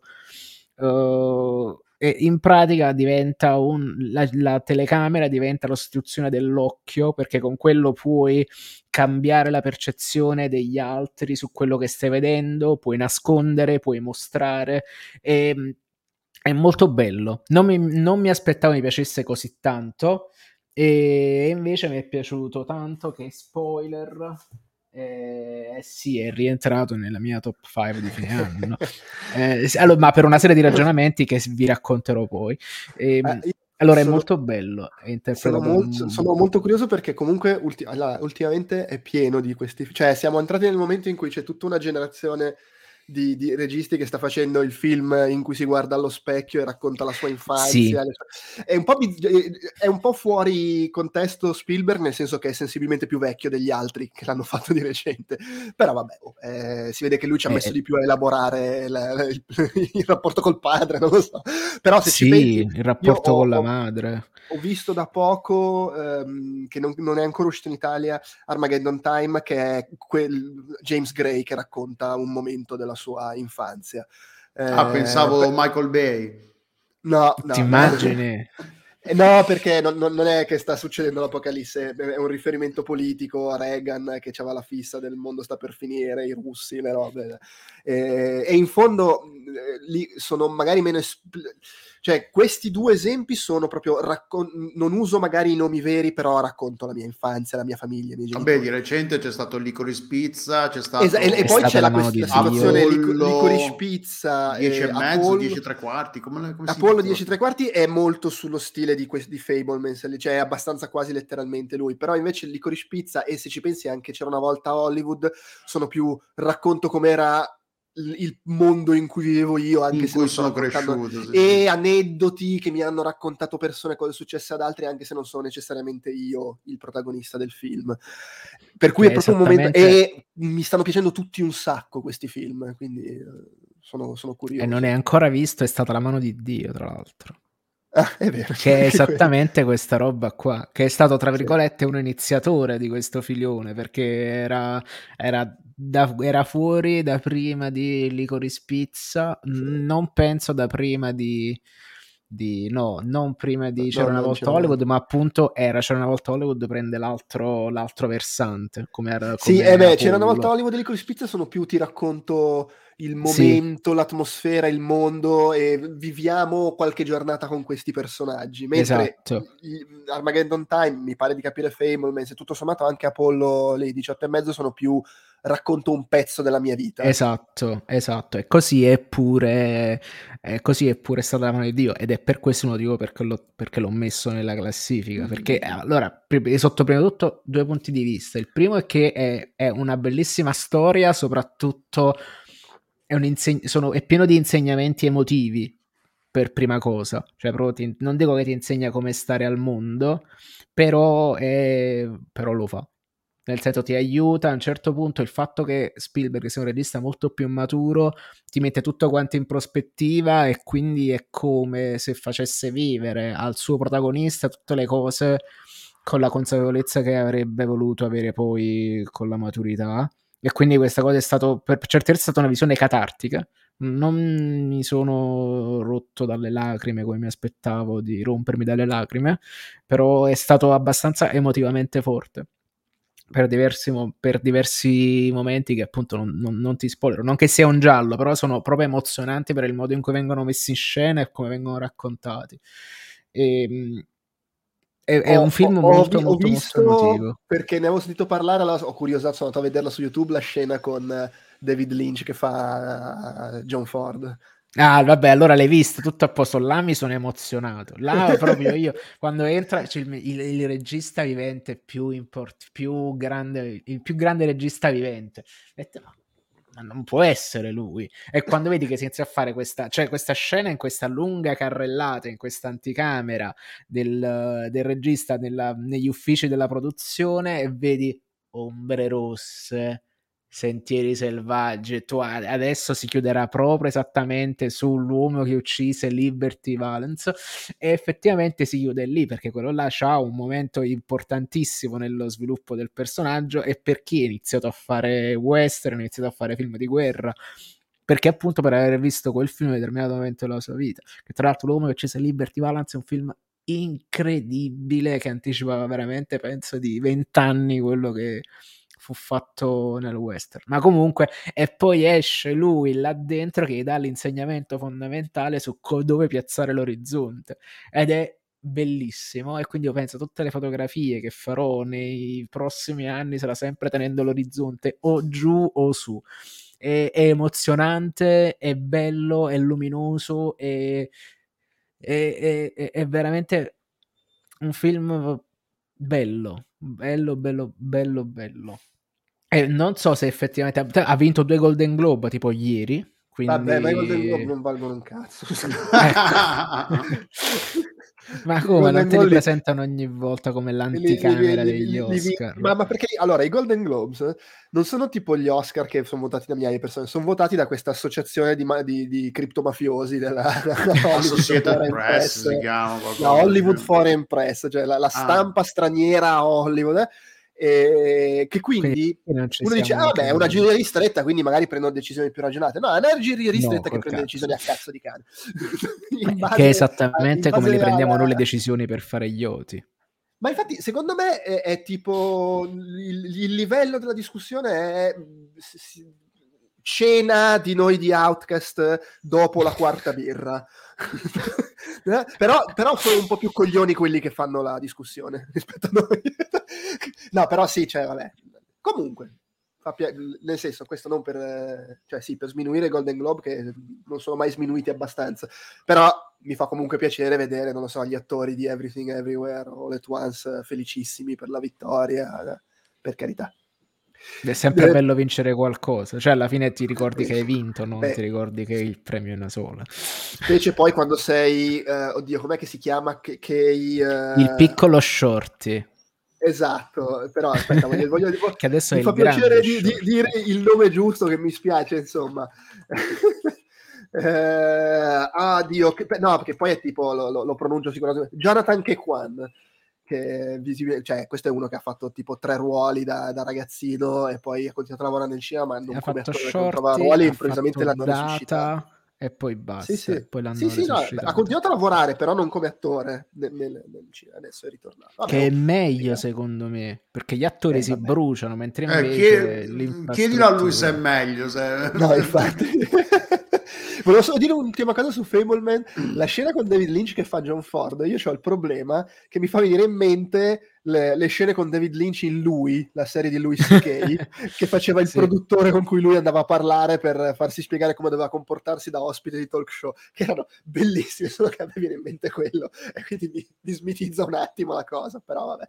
Uh, e in pratica diventa un, la, la, telecamera diventa la sostituzione dell'occhio perché con quello puoi cambiare la percezione degli altri su quello che stai vedendo, puoi nascondere, puoi mostrare e, è molto bello. Non mi, non mi aspettavo mi piacesse così tanto e invece mi è piaciuto tanto che spoiler eh, sì, è rientrato nella mia top 5 di fine anno. eh, allora, ma per una serie di ragionamenti che vi racconterò poi. E, eh, allora, sono, è molto bello. È sono, molto, sono, molto, curioso perché comunque ulti- allora, ultimamente è pieno di questi... Cioè, siamo entrati nel momento in cui c'è tutta una generazione di, di, registi che sta facendo il film in cui si guarda allo specchio e racconta la sua infanzia. Sì. È, un è, un po' fuori contesto Spielberg, nel senso che è sensibilmente più vecchio degli altri che l'hanno fatto di recente. Però vabbè, eh, si vede che lui ci ha messo eh, di più a elaborare la, la, il, il, rapporto col padre, non lo so. Però se sì, ci pensi, il rapporto ho, con la madre. Ho visto da poco, ehm, che non, non, è ancora uscito in Italia, Armageddon Time, che è quel James Gray che racconta un momento della sua infanzia. Ah, eh, pensavo per... Michael Bay. No, no. Ti immagini? No, perché non, non, è che sta succedendo l'apocalisse, è un riferimento politico a Reagan che aveva la fissa del mondo sta per finire, i russi, le robe. E, e in fondo lì sono magari meno... Espl- cioè, questi due esempi sono proprio raccon- non uso magari i nomi veri, però racconto la mia infanzia, la mia famiglia. I Vabbè, di recente c'è stato Licorice Pizza, c'è stato. Esa- e, e poi c'è la, quest- la situazione Apollo, Licorice Pizza 10 e e mezzo, Apollo, 10 e tre quarti. Come, come Apollo 10 e tre quarti è molto sullo stile di, que- di Fablemans, cioè è abbastanza quasi letteralmente lui. Però invece il Licorice Pizza, e se ci pensi anche c'era una volta a Hollywood, sono più racconto com'era il mondo in cui vivevo io, anche in se cui non sono cresciuto. sì, e sì. aneddoti che mi hanno raccontato persone, cose successe ad altri, anche se non sono necessariamente io il protagonista del film. Per cui Che è proprio un momento. esattamente- E mi stanno piacendo tutti un sacco questi film, quindi eh, sono, sono curioso. E non è ancora visto, è stata la mano di Dio, tra l'altro. Ah, è vero. Che è esattamente questa roba qua, che è stato tra Sì. virgolette un iniziatore di questo filone, perché era, era, da- era fuori da prima di Licorice Pizza, non penso da prima di, di- no, non prima di No, C'era una volta c'era Hollywood, ma appunto era C'era una volta Hollywood prende l'altro, l'altro versante, come era, Sì, come eh beh, era c'era una volta Hollywood e Licorice Pizza sono più ti racconto il Sì. momento, l'atmosfera, il mondo e viviamo qualche giornata con questi personaggi. Mentre Esatto. Armageddon Time, mi pare di capire Fablemans e tutto sommato anche Apollo le 18 e mezzo sono più racconto un pezzo della mia vita. Esatto, esatto, e così è pure, è così è pure stata la mano di Dio ed è per questo motivo perché l'ho, perché l'ho messo nella classifica, perché Mm. allora, pri- sotto prima di tutto due punti di vista, il primo è che è, è una bellissima storia, soprattutto è, un inseg- sono- è pieno di insegnamenti emotivi per prima cosa, cioè proprio ti- non dico che ti insegna come stare al mondo, però, è- però lo fa. Nel senso ti aiuta a un certo punto il fatto che Spielberg sia un regista molto più maturo ti mette tutto quanto in prospettiva e quindi è come se facesse vivere al suo protagonista tutte le cose con la consapevolezza che avrebbe voluto avere poi con la maturità. E quindi questa cosa è stato per certi versi stata una visione catartica. Non mi sono rotto dalle lacrime come mi aspettavo di rompermi dalle lacrime però è stato abbastanza emotivamente forte per diversi, mo- per diversi momenti che appunto non, non- non ti spoilerò, non che sia un giallo, però sono proprio emozionanti per il modo in cui vengono messi in scena e come vengono raccontati. E, mh, è, è Ho- un film ho- molto, ho molto, molto visto, emotivo. perché ne avevo sentito parlare, allora ho curiosato, sono andato a vederla su YouTube, la scena con David Lynch che fa eh, John Ford. Ah, vabbè, allora l'hai visto tutto a posto. Là mi sono emozionato. Là proprio io, quando entra c'è il, il- il regista vivente più, import- più grande, il più grande regista vivente. Detto, no, ma non può essere lui. E quando vedi che si inizia a fare questa, cioè questa scena in questa lunga carrellata, in questa anticamera del, del regista nella- negli uffici della produzione e vedi ombre rosse, sentieri selvaggi, tu adesso si chiuderà proprio esattamente sull'uomo che uccise Liberty Valance e effettivamente si chiude lì perché quello là ha un momento importantissimo nello sviluppo del personaggio e per chi ha iniziato a fare western, ha iniziato a fare film di guerra? Perché appunto per aver visto quel film in determinato momento della sua vita che tra l'altro l'uomo che uccise Liberty Valance è un film incredibile che anticipava veramente penso di vent'anni quello che fu fatto nel western. Ma comunque e poi esce lui là dentro che gli dà l'insegnamento fondamentale su co- dove piazzare l'orizzonte. Ed è bellissimo e quindi io penso tutte le fotografie che farò nei prossimi anni sarà sempre tenendo l'orizzonte o giù o su. È, è emozionante è bello è luminoso è, è, è- veramente un film bello bello bello bello bello e non so se effettivamente ha- ha vinto due Golden Globe tipo ieri quindi Vabbè, ma i Golden Globe non valgono un cazzo. ma I come Golden non te li presentano ogni volta come li- li- l'anticamera li- degli li- li- Oscar Ma, ma perché allora i Golden Globes eh, non sono tipo gli Oscar che sono votati da migliaia di persone, sono votati da questa associazione di, ma- di, di criptomafiosi della Hollywood Associated Foreign Press Press, si chiama la Hollywood. Foreign Press, cioè la, la Ah. stampa straniera a Hollywood, eh, e che quindi Quindi uno dice, ah vabbè, è una noi." giuria ristretta, quindi magari prendono decisioni più ragionate. No, è una giuria ristretta che col prende cazzo. decisioni a cazzo di cane. In che base- è esattamente come base li prendiamo alla- noi le decisioni per fare gli oti Ma infatti, secondo me è, è tipo il, il livello della discussione è cena di noi di Outcast dopo la quarta birra. Eh, però, però sono un po' più coglioni quelli che fanno la discussione rispetto a noi. no, però sì, cioè, vabbè. Comunque, pia- nel senso, questo non per, cioè sì, per sminuire i Golden Globe che non sono mai sminuiti abbastanza, però mi fa comunque piacere vedere, non lo so, gli attori di Everything Everywhere All at Once felicissimi per la vittoria, per carità. È sempre Beh, bello vincere qualcosa, cioè alla fine ti ricordi che hai vinto, non Beh. ti ricordi che il premio è una sola. Invece poi quando sei, uh, oddio, com'è che si chiama? Che, che uh... Il piccolo shorty. Esatto, però aspetta, voglio, voglio, che adesso mi fa piacere di, di, dire il nome giusto che mi spiace, insomma. eh, ah, Dio, che, no, perché poi è tipo, lo, lo, lo pronuncio sicuramente, Jonathan Kekwan che visibile, cioè questo è uno che ha fatto tipo tre ruoli da, da ragazzino e poi ha continuato a lavorare nel cinema, ma non ha come attore shorty, ruoli, improvvisamente l'hanno data e poi basta. Sì, sì. Poi l'hanno sì, sì no, ha continuato a lavorare, però non come attore nel, nel, nel cinema. Adesso è ritornato. Vabbè, che è meglio, secondo me, perché gli attori eh, si vabbè. bruciano, mentre eh, invece eh, chiedilo a lui se è meglio. Se... No, infatti. Volevo solo dire un'ultima cosa su Fableman. La scena con David Lynch che fa John Ford, io ho il problema che mi fa venire in mente le, le scene con David Lynch in Lui, la serie di Louis C.K., che faceva il sì. produttore con cui lui andava a parlare per farsi spiegare come doveva comportarsi da ospite di talk show, che erano bellissime, solo che a me viene in mente quello. E quindi mi, mi smitizza un attimo la cosa, però vabbè.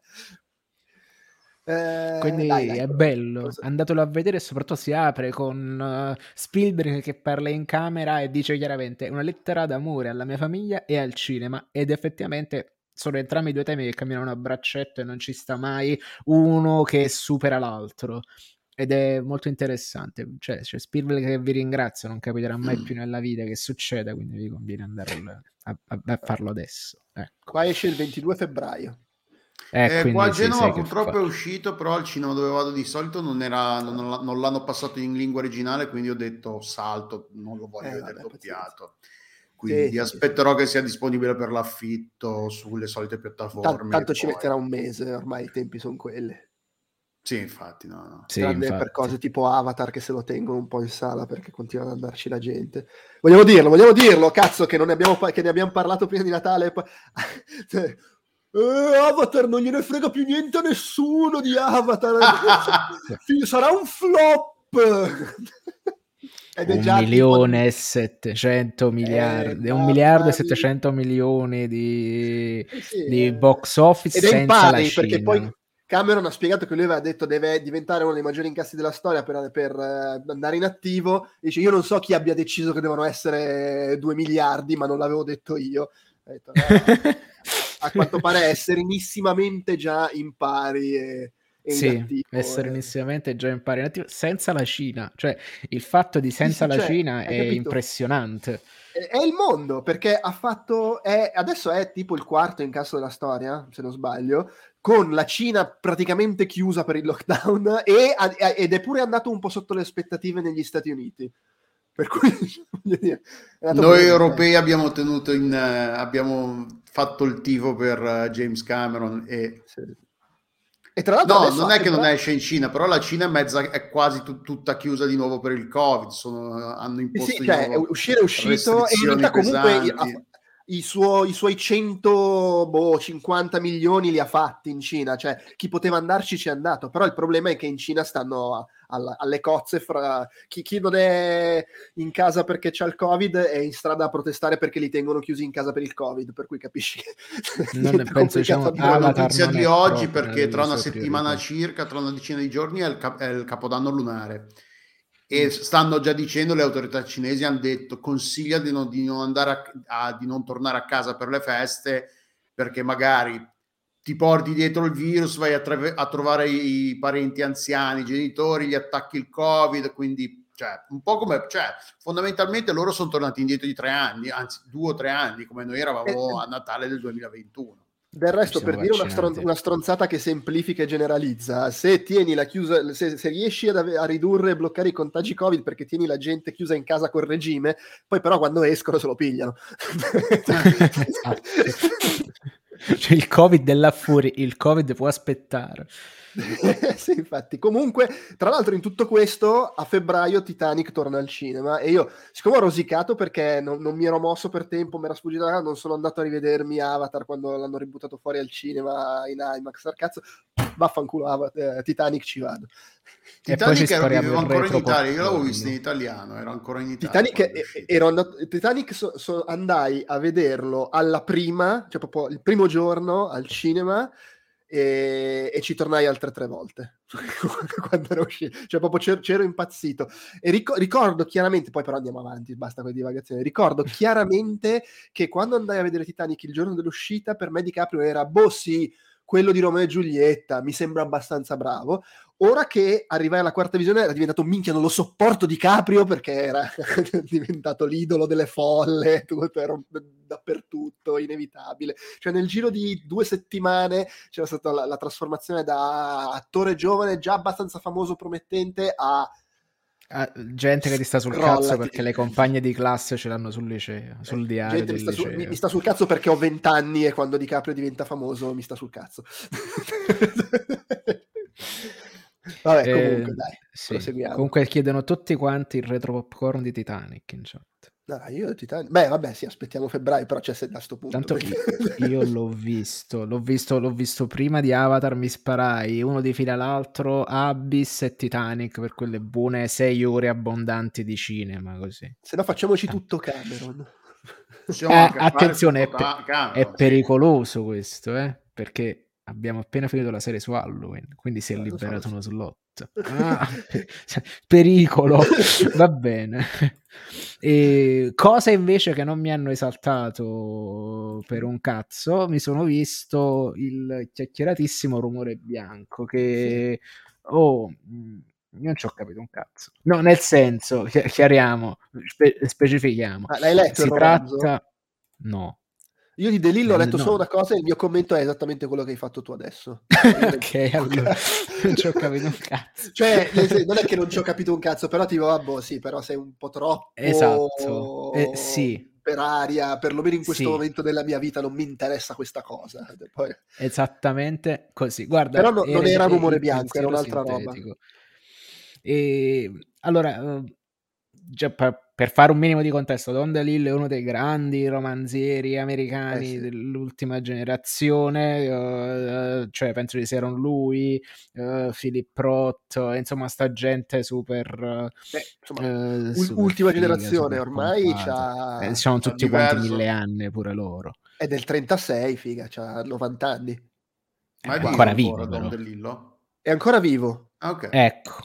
Eh, Quindi dai, dai, è bello, cosa... andatelo a vedere e soprattutto si apre con uh, Spielberg che parla in camera e dice chiaramente una lettera d'amore alla mia famiglia e al cinema. Ed effettivamente sono entrambi i due temi che camminano a braccetto e non ci sta mai uno che supera l'altro. Ed è molto interessante. Cioè c'è Spielberg che vi ringrazio non capiterà mai più nella vita che succeda quindi vi conviene andare a, a, a farlo adesso ecco. qua esce il 22 febbraio eh, eh, qua a Genova purtroppo è uscito, però al cinema dove vado di solito non, era, non, non, l'hanno passato in lingua originale, quindi ho detto salto, non lo voglio eh, vedere vabbè, doppiato. Quindi sì, aspetterò sì. che sia disponibile per l'affitto sulle solite piattaforme. T- tanto ci poi... metterà un mese, ormai i tempi sono quelli. Sì, infatti, no, no. Sì, infatti. per cose tipo Avatar che se lo tengono un po' in sala perché continua ad andarci la gente. Vogliamo dirlo, vogliamo dirlo, cazzo, che, non ne, abbiamo, che ne abbiamo parlato prima di Natale. Cioè, eh, Avatar non gliene frega più niente a nessuno di Avatar. Sarà un flop. Ed è un già milione e 700 miliardi, eh, un miliardo e 700 milioni di, sì, di eh. box office ed senza la perché poi Cameron ha spiegato che lui aveva detto deve diventare uno dei maggiori incassi della storia per, per uh, andare in attivo. Dice: Io non so chi abbia deciso che devono essere 2 miliardi, ma non l'avevo detto io. Detto, no. a quanto pare è serenissimamente già in pari e, e sì, attivo, è serenissimamente già in pari attivo, senza la Cina, cioè il fatto di senza sì, la cioè, Cina è capito? impressionante. È il mondo perché ha fatto, è, adesso è tipo il quarto incasso della storia, se non sbaglio, con la Cina praticamente chiusa per il lockdown e, ed è pure andato un po' sotto le aspettative negli Stati Uniti. Per cui dire, noi europei abbiamo tenuto in, abbiamo fatto il tifo per uh, James Cameron e, sì. e tra l'altro no, non è che non esce in Cina, però la Cina è, mezza, è quasi t- tutta chiusa di nuovo per il Covid. Sono, hanno imposto sì, cioè, uscire è uscito e in realtà comunque i, suo, i suoi 150 boh, milioni li ha fatti in Cina, cioè chi poteva andarci ci è andato, però il problema è che in Cina stanno alla, alle cozze fra chi, chi, non è in casa perché c'è il covid è in strada a protestare perché li tengono chiusi in casa per il covid, per cui capisci. Che non ne penso diciamo, la notizia di oggi perché tra una settimana circa, tra una decina di giorni è il, cap- è il capodanno lunare. E stanno già dicendo le autorità cinesi hanno detto consiglia di non, di non andare a, a, di non tornare a casa per le feste perché magari ti porti dietro il virus, vai a, tra- a trovare i, parenti anziani, i genitori, gli attacchi il covid, quindi cioè, un po' come, cioè, fondamentalmente loro sono tornati indietro di tre anni, anzi due o tre anni, come noi eravamo a Natale del 2021. Del resto, per dire una, stron- una, stronzata che semplifica e generalizza, se tieni la chiusa, se, se riesci ave- a ridurre e bloccare i contagi Covid perché tieni la gente chiusa in casa col regime, poi però quando escono se lo pigliano. esatto. cioè, il Covid della furia, il Covid può aspettare. sì, infatti. Comunque, tra l'altro, in tutto questo, a febbraio Titanic torna al cinema e io, siccome ho rosicato perché non, non mi ero mosso per tempo, mi era sfuggito, non sono andato a rivedermi Avatar quando l'hanno ributtato fuori al cinema in IMAX. Cazzo, vaffanculo, Avatar, eh, Titanic ci vado. Titanic era, ancora in Italia, io l'avevo visto in italiano, era ancora in Italia. Titanic, ero andato, Titanic so, so, andai a vederlo alla prima, cioè proprio il primo giorno al cinema e, e ci tornai altre tre volte. quando era uscito, cioè proprio c'ero, c'ero impazzito. E ric- ricordo chiaramente, poi però andiamo avanti, basta con le divagazioni. Ricordo chiaramente che quando andai a vedere Titanic il giorno dell'uscita, per me DiCaprio era, boh, sì, quello di Romeo e Giulietta, mi sembra abbastanza bravo. Ora che arrivai alla quarta visione era diventato minchia, non lo sopporto di Caprio perché era diventato l'idolo delle folle, tutto era dappertutto, inevitabile. Cioè nel giro di due settimane c'era stata la, la trasformazione da attore giovane già abbastanza famoso, promettente, a gente che ti sta sul Scrollati. cazzo perché le compagne di classe ce l'hanno sul liceo, sul diario mi sta, su, mi, mi, sta sul cazzo perché ho vent'anni e quando DiCaprio diventa famoso mi sta sul cazzo. Vabbè, eh, comunque, dai, sì. Comunque chiedono tutti quanti il retro popcorn di Titanic in chat. No, io Titanic... Beh, vabbè, sì, aspettiamo febbraio, però c'è a sto punto. Tanto perché... io l'ho visto, l'ho visto, l'ho visto prima di Avatar, mi sparai, uno di fila all'altro, Abyss e Titanic per quelle buone sei ore abbondanti di cinema, così. Se no facciamoci tutto Cameron. Eh, attenzione, è, pe- è pericoloso questo, eh, perché abbiamo appena finito la serie su Halloween, quindi si è liberato uno slot. Ah, cioè, pericolo, va bene. E cosa invece che non mi hanno esaltato per un cazzo, mi sono visto il chiacchieratissimo rumore bianco che... Oh, mm, non ci ho capito un cazzo. No, nel senso, chiariamo, spe- specifichiamo. Ah, l'hai letto? Si tratta... No, io di De Lillo ho letto no. solo una cosa e il mio commento è esattamente quello che hai fatto tu adesso. ok, allora non ci ho capito un cazzo. cioè, non è che non ci ho capito un cazzo, però tipo, ah, boh, sì, però sei un po' troppo... Esatto, eh, sì. Per aria, perlomeno in questo sì. momento della mia vita non mi interessa questa cosa. Poi... Esattamente così. Guarda, però no, non era rumore bianco, era un'altra sintetico. roba. E allora, già per, per, fare un minimo di contesto, Don DeLillo è uno dei grandi romanzieri americani eh sì. dell'ultima generazione, uh, cioè penso di essere lui, uh, Philip Roth, insomma sta gente super... Beh, insomma, uh, super ultima figa, generazione, ormai c'ha... Eh, sono tutti diverso. quanti mille anni pure loro. È del 36, figa, c'ha 90 anni. Ma è, è ancora vivo, Don DeLillo? È ancora vivo. Ah, okay. Ecco.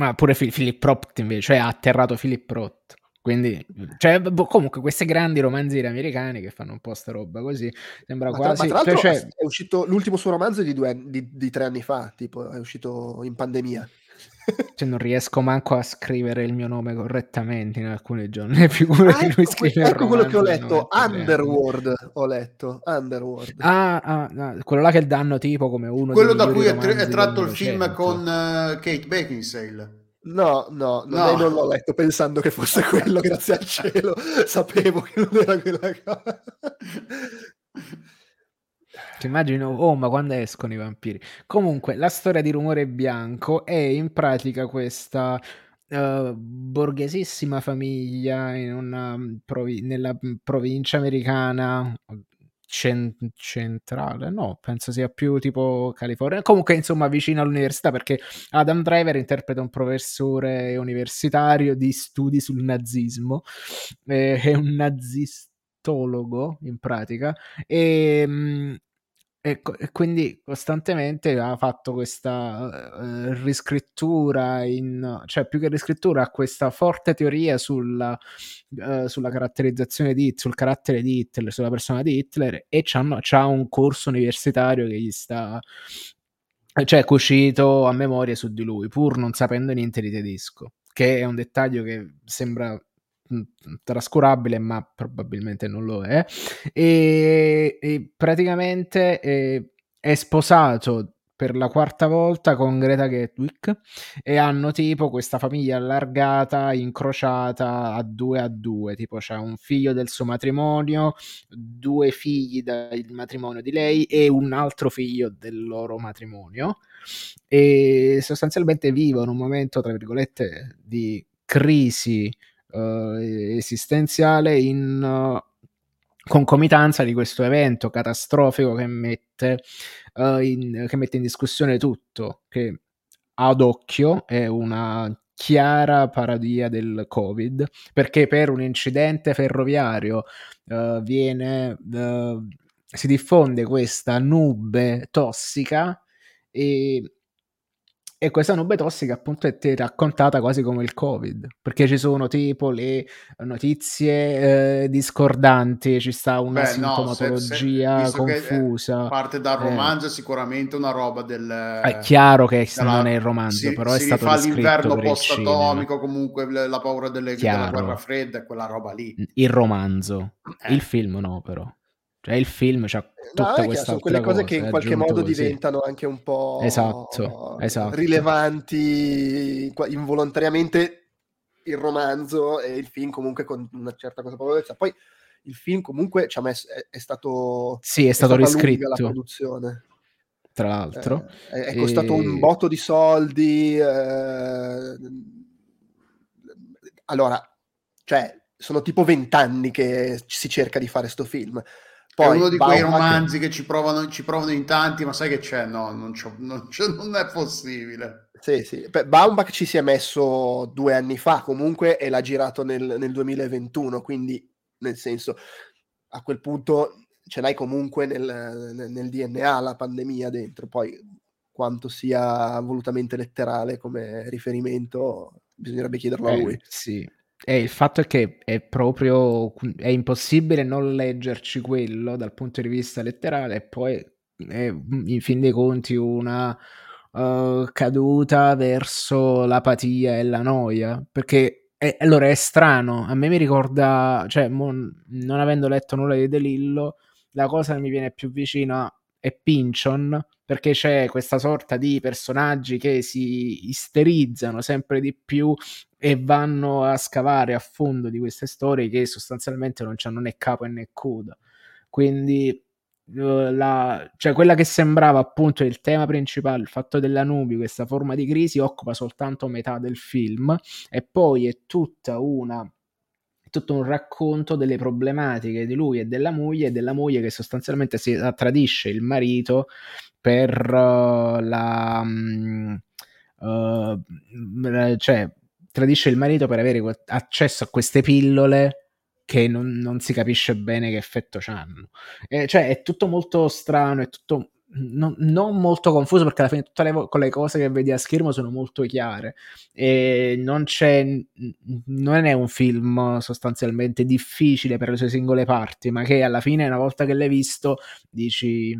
Ma pure Philip Roth invece, cioè ha atterrato Philip Roth. Quindi, cioè, boh, comunque, questi grandi romanzieri americani che fanno un po' sta roba così, sembra ma quasi... Tra, ma tra cioè, è uscito, l'ultimo suo romanzo di, due, di, di tre anni fa, tipo, è uscito in pandemia. Cioè, non riesco manco a scrivere il mio nome correttamente in alcuni giorni. Figura ah, lui scrive ecco quello che ho letto. Underworld ho letto. Underworld. Ah, ah, ah, quello là che danno tipo come uno. Quello da cui è, tra- è tratto il film con uh, Kate Beckinsale. No, no, no. non l'ho letto pensando che fosse quello, grazie al cielo. Sapevo che non era quella cosa. Ti immagino, oh, ma quando escono i vampiri? Comunque, la storia di Rumore Bianco è in pratica questa uh, borghesissima famiglia mm, provi- nella mm, provincia americana cent- centrale, no, penso sia più tipo California, comunque insomma vicino all'università perché Adam Driver interpreta un professore universitario di studi sul nazismo, eh, è un nazistologo in pratica e mm, e, e, quindi costantemente ha fatto questa uh, riscrittura, in, cioè più che riscrittura, questa forte teoria sulla, uh, sulla caratterizzazione di Hitler, sul carattere di Hitler, sulla persona di Hitler e c'ha un corso universitario che gli sta, cioè cucito a memoria su di lui, pur non sapendo niente di tedesco, che è un dettaglio che sembra trascurabile, ma probabilmente non lo è. E, e praticamente è, è sposato per la quarta volta con Greta Gerwig e hanno tipo questa famiglia allargata, incrociata a due a due, tipo c'è un figlio del suo matrimonio, due figli dal matrimonio di lei e un altro figlio del loro matrimonio e sostanzialmente vivono un momento, tra virgolette, di crisi uh, esistenziale in uh, concomitanza di questo evento catastrofico che mette, uh, in, che mette in discussione tutto, che ad occhio è una chiara parodia del Covid, perché per un incidente ferroviario uh, viene, uh, si diffonde questa nube tossica e E questa nube tossica appunto è raccontata quasi come il Covid, perché ci sono tipo le notizie eh, discordanti, ci sta una Beh, sintomatologia no, se, se, confusa. parte dal eh. romanzo è sicuramente una roba del... È chiaro che della, non è il romanzo, si, però si è stato fa l'inverno post-atomico, comunque la paura delle, della guerra fredda, quella roba lì. Il romanzo, eh. il film no però. Cioè il film c'ha tutta no, questa sono quelle cose che in qualche modo così. diventano anche un po' esatto, esatto. rilevanti involontariamente il romanzo e il film comunque con una certa consapevolezza. Poi il film comunque ci ha messo, è, è stato sì, è, è stato riscritto la produzione. Tra l'altro, eh, è, costato e... un botto di soldi. Eh... Allora, cioè, sono tipo vent'anni che si cerca di fare sto film poi, è uno di quei romanzi che ci provano, ci provano, in tanti, ma sai che c'è? No, non, non, non è possibile. Sì, sì. Beh, Baumbach ci si è messo due anni fa comunque e l'ha girato nel, nel 2021, quindi nel senso a quel punto ce l'hai comunque nel, nel, nel DNA la pandemia dentro, poi quanto sia volutamente letterale come riferimento bisognerebbe chiederlo eh, a lui. Sì, e il fatto è che è proprio è impossibile non leggerci quello dal punto di vista letterale e poi è in fin dei conti una uh, caduta verso l'apatia e la noia perché è, allora è strano a me mi ricorda cioè mon, non avendo letto nulla di De Lillo la cosa che mi viene più vicina è Pinchon perché c'è questa sorta di personaggi che si isterizzano sempre di più e vanno a scavare a fondo di queste storie che sostanzialmente non hanno né capo né coda. Quindi uh, la, cioè quella che sembrava appunto il tema principale, il fatto della nubi, questa forma di crisi, occupa soltanto metà del film e poi è tutta una tutto un racconto delle problematiche di lui e della moglie e della moglie che sostanzialmente si tradisce il marito per uh, la uh, cioè tradisce il marito per avere accesso a queste pillole che non, non si capisce bene che effetto hanno. Eh, cioè è tutto molto strano, è tutto non, non, molto confuso perché alla fine tutte le, le, cose che vedi a schermo sono molto chiare e non c'è non è un film sostanzialmente difficile per le sue singole parti ma che alla fine una volta che l'hai visto dici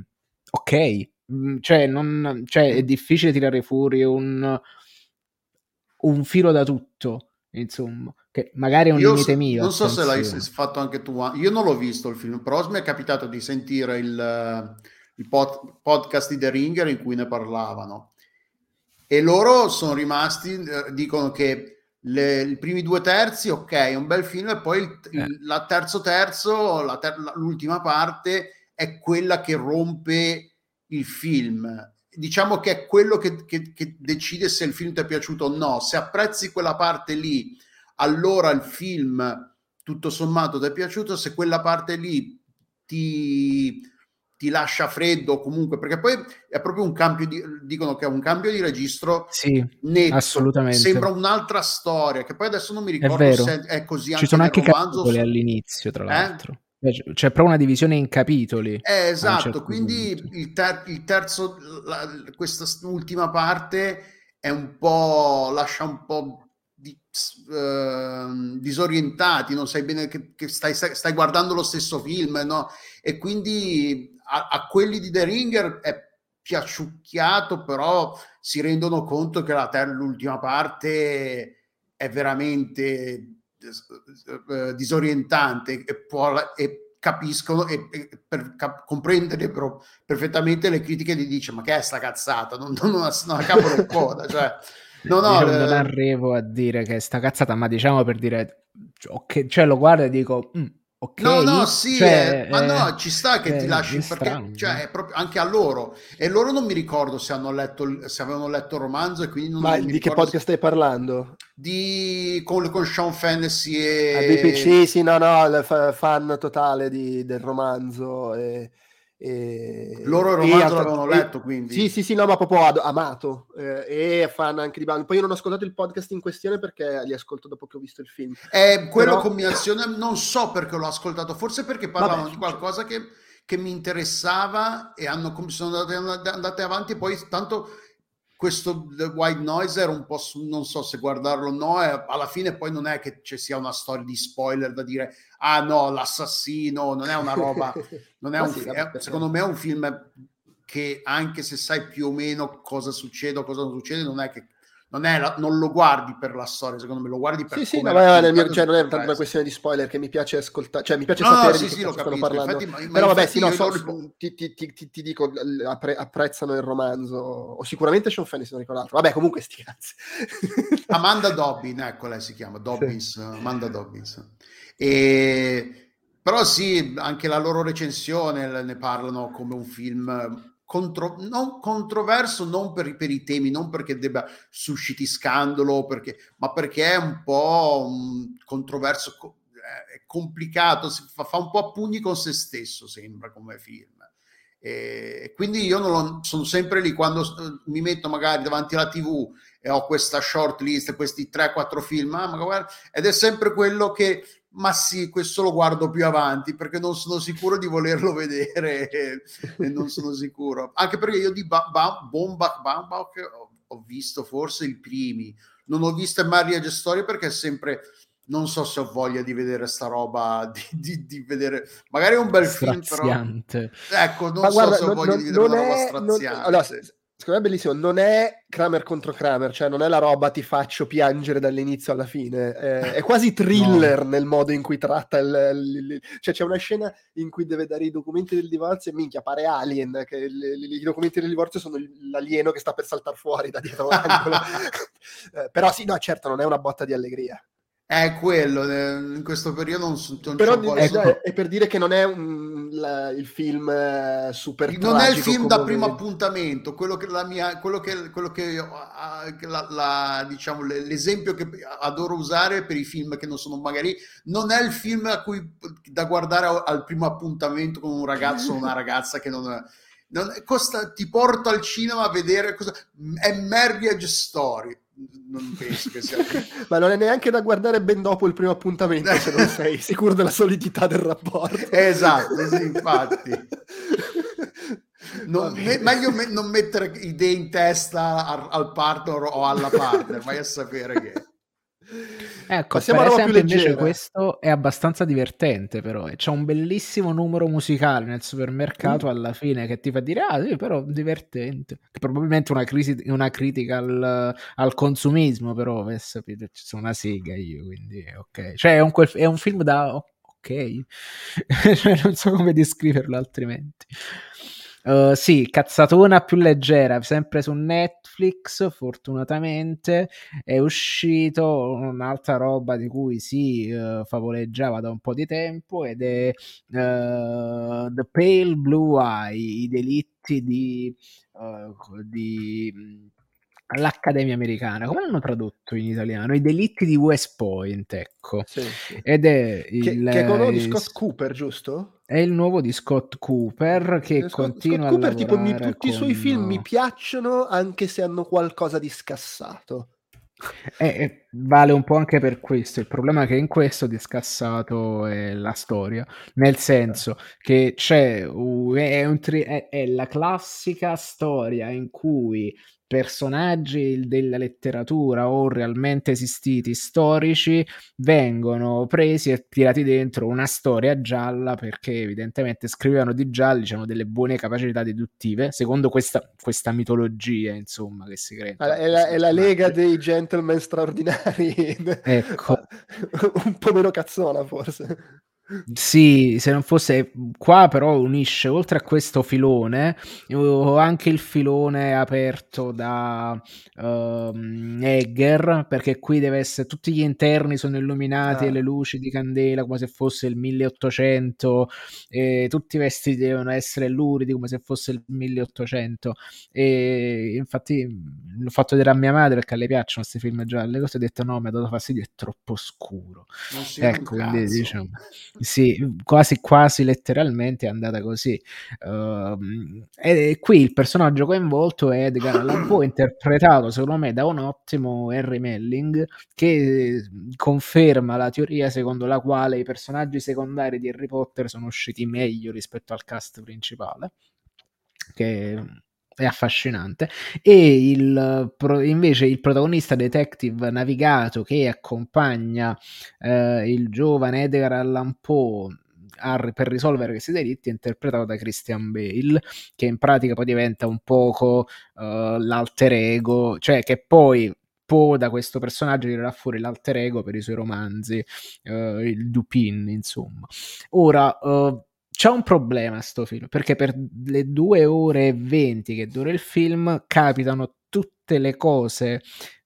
ok mm, cioè, non, cioè è difficile tirare fuori un un filo da tutto, insomma, che magari è un io limite mio. Non so se l'hai fatto anche tu, io non l'ho visto il film, però mi è capitato di sentire il, il pod, podcast di The Ringer in cui ne parlavano e loro sono rimasti, eh, dicono che le, i primi due terzi, ok, è un bel film, e poi il, eh. la terzo terzo, la ter, l'ultima parte è quella che rompe il film diciamo che è quello che, che, che, decide se il film ti è piaciuto o no. Se apprezzi quella parte lì, allora il film tutto sommato ti è piaciuto. Se quella parte lì ti, ti lascia freddo comunque, perché poi è proprio un cambio di, dicono che è un cambio di registro sì, netto. assolutamente. Sembra un'altra storia, che poi adesso non mi ricordo è se è così Ci sono anche capitoli so... all'inizio, tra eh? l'altro. Eh? C'è proprio una divisione in capitoli. Eh, esatto, certo quindi il, ter- il, terzo, la, questa ultima parte è un po', lascia un po' di, uh, disorientati, non sai bene che, che stai, stai, guardando lo stesso film, no? E quindi a, a, quelli di The Ringer è piaciucchiato, però si rendono conto che la ter- l'ultima parte è veramente eh, disorientante e, può, e capiscono e, e per cap- comprendere però perfettamente le critiche di dice ma che è sta cazzata? Non, non, non, non capo del coda cioè. No, no, diciamo, eh... non arrivo a dire che è sta cazzata ma diciamo per dire okay, cioè lo guardo e dico mm, Okay, no, no, sì, cioè, eh, ma no, ci sta che eh, ti lasci perché strano, cioè, è proprio anche a loro e loro non mi ricordo se hanno letto se avevano letto il romanzo e quindi non Ma non di che podcast stai parlando? Di con, con Sean Fantasy e ah, BPC, sì, no, no, fan totale di, del romanzo e e, Loro il romanzo l'avevano letto, quindi. Sì, sì, sì, no, ma proprio ad, amato. Eh, e fan anche di band. Poi io non ho ascoltato il podcast in questione perché li ascolto dopo che ho visto il film. È quello Però... combinazione, non so perché l'ho ascoltato, forse perché parlavano Vabbè, di qualcosa che, che, mi interessava e hanno, sono andate, andate avanti. Poi tanto questo The White Noise era un po', su, non so se guardarlo o no, e alla fine poi non è che ci sia una storia di spoiler da dire, ah no, l'assassino, non è una roba, non è un, sì, è, secondo me è un film che anche se sai più o meno cosa succede o cosa non succede, non è che non, è la, non, lo guardi per la storia, secondo me lo guardi per sì, sì, no, ma nel mio, cioè, non è tanto una questione di spoiler che mi piace ascoltare, cioè mi piace no, sapere sì, sì, lo capisco, parlando. Infatti, ma, Però vabbè, sì, no, so, lo... ti, ti, ti, ti, dico, appre- apprezzano il romanzo, o sicuramente Sean Fanny se non ricordo altro. Vabbè, comunque sti cazzi. Amanda Dobbin, ecco lei si chiama, Dobbins, sì. Amanda Dobbins. E... Però sì, anche la loro recensione ne parlano come un film contro, non controverso non per, per, i temi, non perché debba susciti scandalo, perché, ma perché è un po' controverso, eh, è complicato, fa, fa, un po' a pugni con se stesso, sembra come film. E quindi io lo, sono sempre lì quando mi metto magari davanti alla tv e ho questa short list, questi 3-4 film, ah, guarda, ed è sempre quello che ma sì, questo lo guardo più avanti perché non sono sicuro di volerlo vedere e, e non sono sicuro. Anche perché io di ba- ba- Bombach Bambach ho, ho, visto forse i primi, non ho visto Maria Story perché è sempre non so se ho voglia di vedere sta roba, di, di, di vedere magari è un bel film, però ecco, non ma so guarda, se ho voglia non, di vedere una roba straziante. Non, allora, secondo me è bellissimo. Non è Kramer contro Kramer, cioè non è la roba ti faccio piangere dall'inizio alla fine. È, è quasi thriller no. nel modo in cui tratta il, il, il, Cioè c'è una scena in cui deve dare i documenti del divorzio e minchia, pare Alien, che i documenti del divorzio sono l'alieno che sta per saltare fuori da dietro l'angolo. eh, però sì, no, certo, non è una botta di allegria. È quello, eh, in questo periodo non, non Però è, è, per dire che non è un, la, il film eh, super Non è il film da primo vedi. appuntamento, quello che la mia, quello che, quello che la, la, diciamo, l'esempio che adoro usare per i film che non sono magari, non è il film a cui, da guardare al primo appuntamento con un ragazzo o una ragazza che non... È, non costa, ti porto al cinema a vedere cosa è Marriage Story non penso che sia ma non è neanche da guardare ben dopo il primo appuntamento se non sei sicuro della solidità del rapporto. Esatto sì, infatti. Non, me, meglio me, non mettere idee in testa al, al partner o alla partner vai a sapere che Ecco, Passiamo per esempio invece questo è abbastanza divertente però, c'è un bellissimo numero musicale nel supermercato mm. alla fine che ti fa dire ah sì però divertente, che probabilmente una, crisi, una critica al, al, consumismo però, per sapere, ci sono una sega io quindi ok, cioè è un, è un film da ok, cioè, non so come descriverlo altrimenti. Uh, sì, cazzatona più leggera, sempre su Netflix, fortunatamente è uscito un'altra roba di cui si uh, favoleggiava da un po' di tempo ed è uh, The Pale Blue Eye, i delitti di, di all'Accademia Americana. Come l'hanno tradotto in italiano? I delitti di West Point, ecco. Sì, sì. Ed è il, che, che è di Scott Cooper, giusto? È il nuovo di Scott Cooper che Scott, continua Scott Cooper, tipo, mi, tutti con... i suoi film mi piacciono anche se hanno qualcosa di scassato. E, e, vale un po' anche per questo. Il problema è che in questo di scassato è la storia, nel senso che c'è è, un tri- è, è la classica storia in cui personaggi della letteratura o realmente esistiti storici vengono presi e tirati dentro una storia gialla perché evidentemente scrivevano di gialli, hanno delle buone capacità deduttive, secondo questa, questa mitologia, insomma, che si crea. Allora, è, la, è la lega dei gentleman straordinari. Ecco. Un po' meno cazzona, forse. Sì, se non fosse qua però unisce oltre a questo filone anche il filone aperto da uh, Egger perché qui deve essere tutti gli interni sono illuminati ah. e le luci di candela come se fosse il 1800 e tutti i vestiti devono essere luridi come se fosse il 1800 e infatti l'ho fatto vedere a mia madre perché a lei piacciono questi film gialli cose ho detto no mi ha dato fastidio è troppo scuro ecco quindi diciamo sì, quasi quasi letteralmente è andata così. Uh, e qui il personaggio coinvolto è Edgar Allan Poe, interpretato secondo me da un ottimo Harry Melling, che conferma la teoria secondo la quale i personaggi secondari di Harry Potter sono usciti meglio rispetto al cast principale. Che è affascinante. E il, invece il protagonista detective navigato che accompagna eh, il giovane Edgar Allan Poe per risolvere questi delitti è interpretato da Christian Bale, che in pratica poi diventa un poco uh, l'alter ego, cioè che poi Poe da questo personaggio tirerà fuori l'alter ego per i suoi romanzi, uh, il Dupin, insomma. Ora, uh, c'è un problema sto film, perché per le due ore e venti che dura il film capitano tutte le cose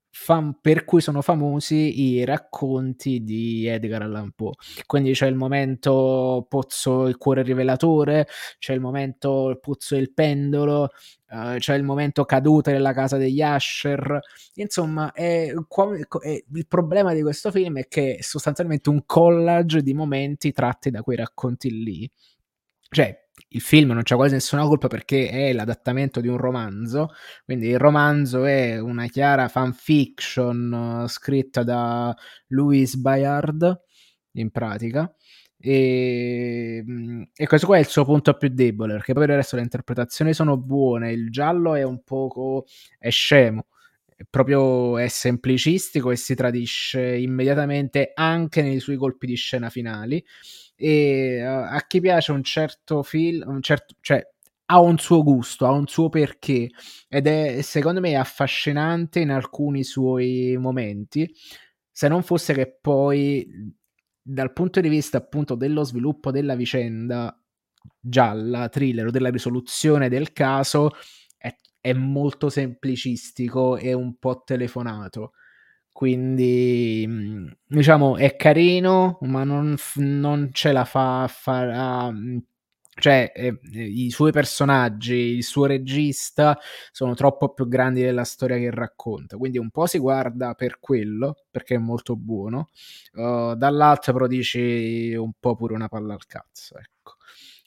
fam- per cui sono famosi i racconti di Edgar Allan Poe. Quindi c'è il momento Pozzo il cuore rivelatore, c'è il momento Pozzo il pendolo, uh, c'è il momento caduta nella casa degli Asher. Insomma, è, è, il problema di questo film è che è sostanzialmente un collage di momenti tratti da quei racconti lì cioè il film non c'ha quasi nessuna colpa perché è l'adattamento di un romanzo, quindi il romanzo è una chiara fanfiction uh, scritta da Louis Bayard in pratica. E, mm, e, questo qua è il suo punto più debole perché poi il resto le interpretazioni sono buone il giallo è un poco è scemo è proprio è semplicistico e si tradisce immediatamente anche nei suoi colpi di scena finali e uh, a chi piace un certo film, un certo, cioè ha un suo gusto, ha un suo perché ed è secondo me affascinante in alcuni suoi momenti, se non fosse che poi dal punto di vista appunto dello sviluppo della vicenda gialla, thriller o della risoluzione del caso è, è molto semplicistico e un po' telefonato quindi mhmm, diciamo è carino ma non, non ce la fa a fare mhmm, cioè eh, i suoi personaggi il suo regista sono troppo più grandi della storia che racconta. Quindi un po' si guarda per quello perché è molto buono uh, dall'altro però dici un po' pure una palla al cazzo ecco.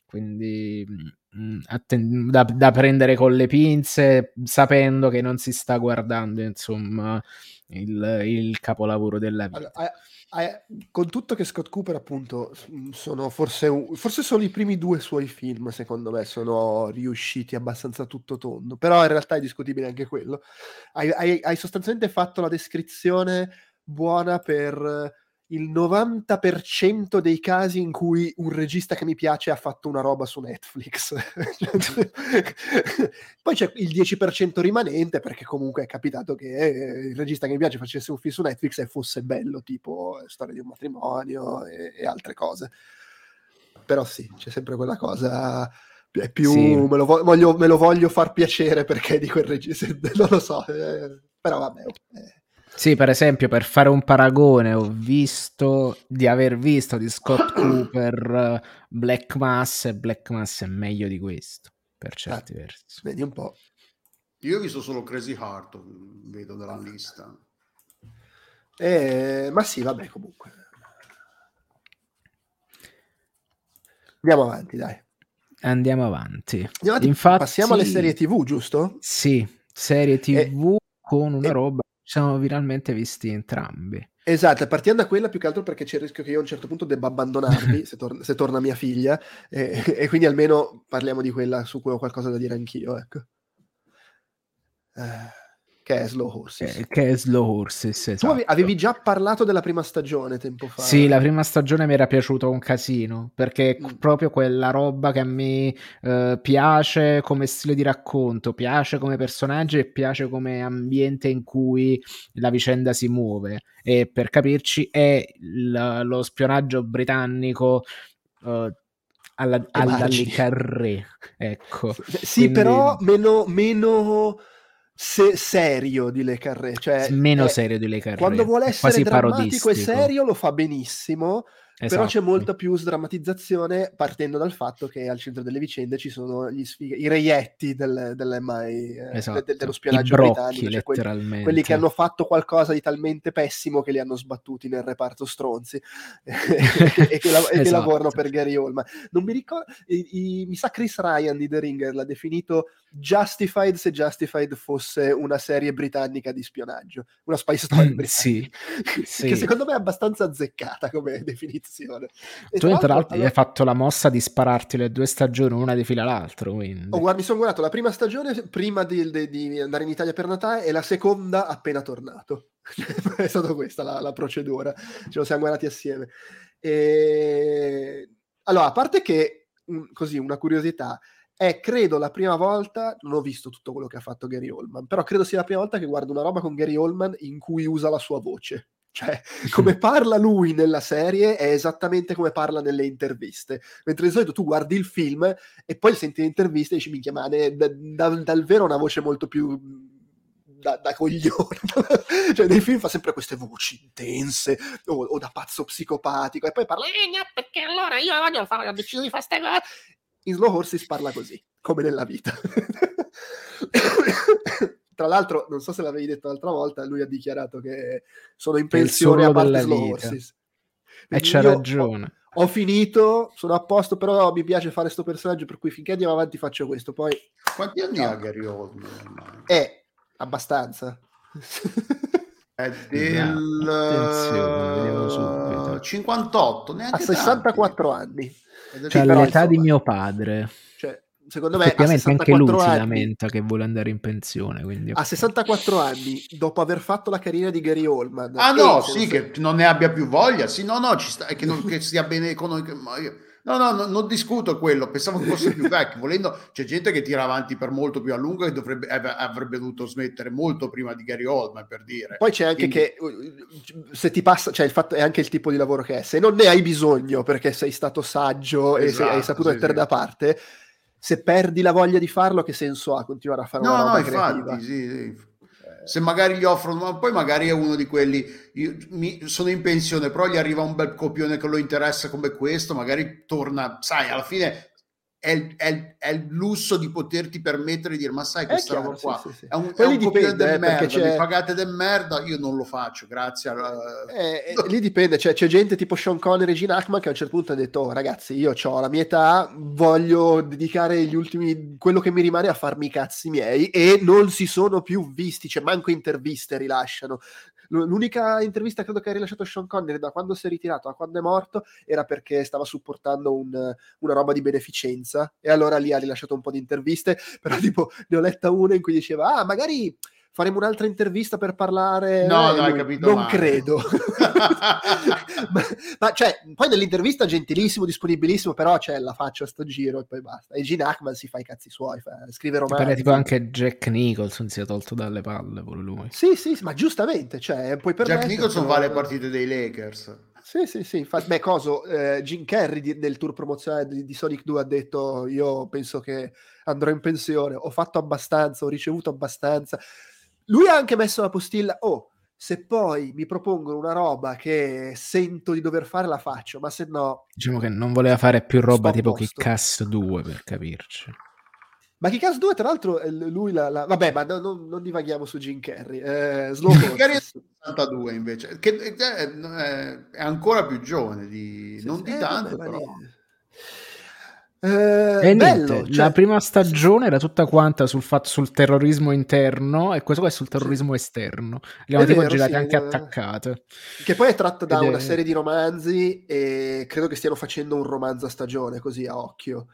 Quindi mh, mhmm, atten- da, da prendere con le pinze sapendo che non si sta guardando insomma il, il capolavoro della vita. Allora, eh, eh, con tutto che Scott Cooper, appunto, sono forse, un, forse sono i primi due suoi film, secondo me, sono riusciti abbastanza tutto tondo, però in realtà è discutibile anche quello. Hai, hai, hai sostanzialmente fatto la descrizione buona per il 90% dei casi in cui un regista che mi piace ha fatto una roba su Netflix. Poi c'è il 10% rimanente perché comunque è capitato che il regista che mi piace facesse un film su Netflix e fosse bello, tipo Storia di un matrimonio e, e altre cose. Però sì, c'è sempre quella cosa è più sì. me, lo voglio, me, lo voglio, far piacere perché di quel regista non lo so eh, però vabbè eh, sì, per esempio, per fare un paragone, ho visto di aver visto di Scott Cooper Black Mass e Black Mass è meglio di questo, per certi ah, versi. Vedi un po'. Io ho visto solo Crazy Heart, vedo dalla lista. Eh, ma sì, vabbè, comunque. Andiamo avanti, dai. Andiamo avanti. Andiamo avanti. Infatti, passiamo alle serie TV, giusto? Sì, serie TV e, con una e, roba siamo viralmente visti entrambi. Esatto, partiamo da quella più che altro perché c'è il rischio che io a un certo punto debba abbandonarvi se, tor- se, torna mia figlia e, e, quindi almeno parliamo di quella su cui ho qualcosa da dire anch'io, ecco. Eh che è Slow Horses. Eh, che è Slow Horses, esatto. Tu avevi già parlato della prima stagione tempo fa. Sì, la prima stagione mi era piaciuta un casino, perché mm. proprio quella roba che a me eh, piace come stile di racconto, piace come personaggio e piace come ambiente in cui la vicenda si muove. E per capirci è l- lo spionaggio britannico... Uh, alla, alla Carré, ecco. Sì, Quindi... però meno, meno se- serio di Le Carré. Cioè, meno è, serio di Le Carré. Quando vuole essere drammatico e serio lo fa benissimo. Esatto. Però c'è esatto. molta più sdrammatizzazione partendo dal fatto che al centro delle vicende ci sono gli sfig- i reietti del, dell'MI, eh, esatto. de- dello spionaggio brocchi, britannico, cioè quelli, quelli, che hanno fatto qualcosa di talmente pessimo che li hanno sbattuti nel reparto stronzi e, che, la- e che esatto. lavorano per Gary Oldman. Non mi ricordo, i- i- mi sa Chris Ryan di The Ringer l'ha definito Justified se Justified fosse una serie britannica di spionaggio, una spy story mm, britannica, sì, che secondo me è abbastanza azzeccata come definizione. E tu tra l'altro allora... hai fatto la mossa di spararti le due stagioni una di fila all'altra. Quindi. Oh, guarda, mi sono guardato la prima stagione prima di, di, di, andare in Italia per Natale e la seconda appena tornato. è stata questa la, la, procedura, ce lo siamo guardati assieme. E... Allora, a parte che, così, una curiosità, è credo la prima volta, non ho visto tutto quello che ha fatto Gary Oldman, però credo sia la prima volta che guardo una roba con Gary Oldman in cui usa la sua voce. Cioè, come parla lui nella serie è esattamente come parla nelle interviste. Mentre di solito tu guardi il film e poi senti le interviste e dici, minchia, ma ne, da, da, dal vero una voce molto più da, da, coglione. cioè, nei film fa sempre queste voci intense o, o, da pazzo psicopatico e poi parla, eh, no, perché allora io voglio fare, ho deciso di fare queste cose in Slow Horses parla così, come nella vita. Tra l'altro, non so se l'avevi detto l'altra volta, lui ha dichiarato che sono in pensione a parte Slow vita. Horses. E c'ha ragione. Ho, ho, finito, sono a posto, però mi piace fare questo personaggio, per cui finché andiamo avanti faccio questo. Poi... Quanti anni ha Gary Oldman? Eh, abbastanza. È del uh, 58, neanche a 64 tanti. anni. Cioè, l'età insomma, di mio padre. Cioè, secondo me effettivamente anche lui anni, si lamenta che vuole andare in pensione. Quindi... A 64 anni, dopo aver fatto la carriera di Gary Oldman. Ah no, sì, se... che non ne abbia più voglia. Sì, no, no, ci sta, che, non, che stia bene economicamente No, no, no, non discuto quello, pensavo che fosse più vecchio. Volendo, c'è gente che tira avanti per molto più a lungo e dovrebbe, avrebbe dovuto smettere molto prima di Gary Oldman, per dire. Poi c'è anche Quindi... che uh, se ti passa, cioè il fatto è anche il tipo di lavoro che è, se non ne hai bisogno perché sei stato saggio esatto, e sei, hai saputo sì, mettere sì. da parte, se perdi la voglia di farlo, che senso ha continuare a fare no, una roba no, creativa? Infatti, sì, sì se magari gli offrono, ma poi magari è uno di quelli, mi, sono in pensione, però gli arriva un bel copione che lo interessa come questo, magari torna, sai, alla fine è il, è, il, è il, lusso di poterti permettere di dire ma sai questa chiaro, roba qua sì, sì, sì. è un, è un dipende, del eh, merda c'è... mi pagate del merda io non lo faccio grazie a... eh, eh, lì dipende cioè, c'è gente tipo Sean Connery e Gene Hackman che a un certo punto ha detto oh, ragazzi io ho la mia età voglio dedicare gli ultimi quello che mi rimane a farmi i cazzi miei e non si sono più visti cioè manco interviste rilasciano L'unica intervista credo che ha rilasciato Sean Connery da quando si è ritirato a quando è morto era perché stava supportando un, una roba di beneficenza e allora lì ha rilasciato un po' di interviste, però tipo ne ho letta una in cui diceva ah magari faremo un'altra intervista per parlare. No, no, hai capito. Non male. credo. ma, ma, cioè, poi nell'intervista gentilissimo, disponibilissimo, però cioè, la faccio a sto giro e poi basta. E Gene Hackman si fa i cazzi suoi, fa, scrive romanzi. Pare tipo anche Jack Nicholson si è tolto dalle palle pure lui. Sì, sì, ma giustamente, cioè, puoi Jack Nicholson va alle partite dei Lakers. Sì, sì, sì, infatti, beh, coso, eh, Jim Carrey di, nel tour promozionale di, di, Sonic 2 ha detto io penso che andrò in pensione, ho fatto abbastanza, ho ricevuto abbastanza, lui ha anche messo la postilla, oh, se poi mi propongono una roba che sento di dover fare, la faccio, ma se no... Diciamo che non voleva fare più roba tipo Kick-Ass 2, per capirci. Ma Kick-Ass 2, tra l'altro, lui la... la... Vabbè, ma no, no, non divaghiamo su Jim Carrey. Eh, Slow Carrey 62 invece, che è, è, ancora più giovane, di... Sì, non di eh, tanto, vabbè, però... Eh, niente, cioè... la prima stagione era tutta quanta sul, fatto, sul terrorismo interno e questo qua è sul terrorismo esterno. Le abbiamo tipo girate sì, anche eh... attaccate. Che poi è tratto da Ed una è... serie di romanzi e credo che stiano facendo un romanzo a stagione, così a occhio.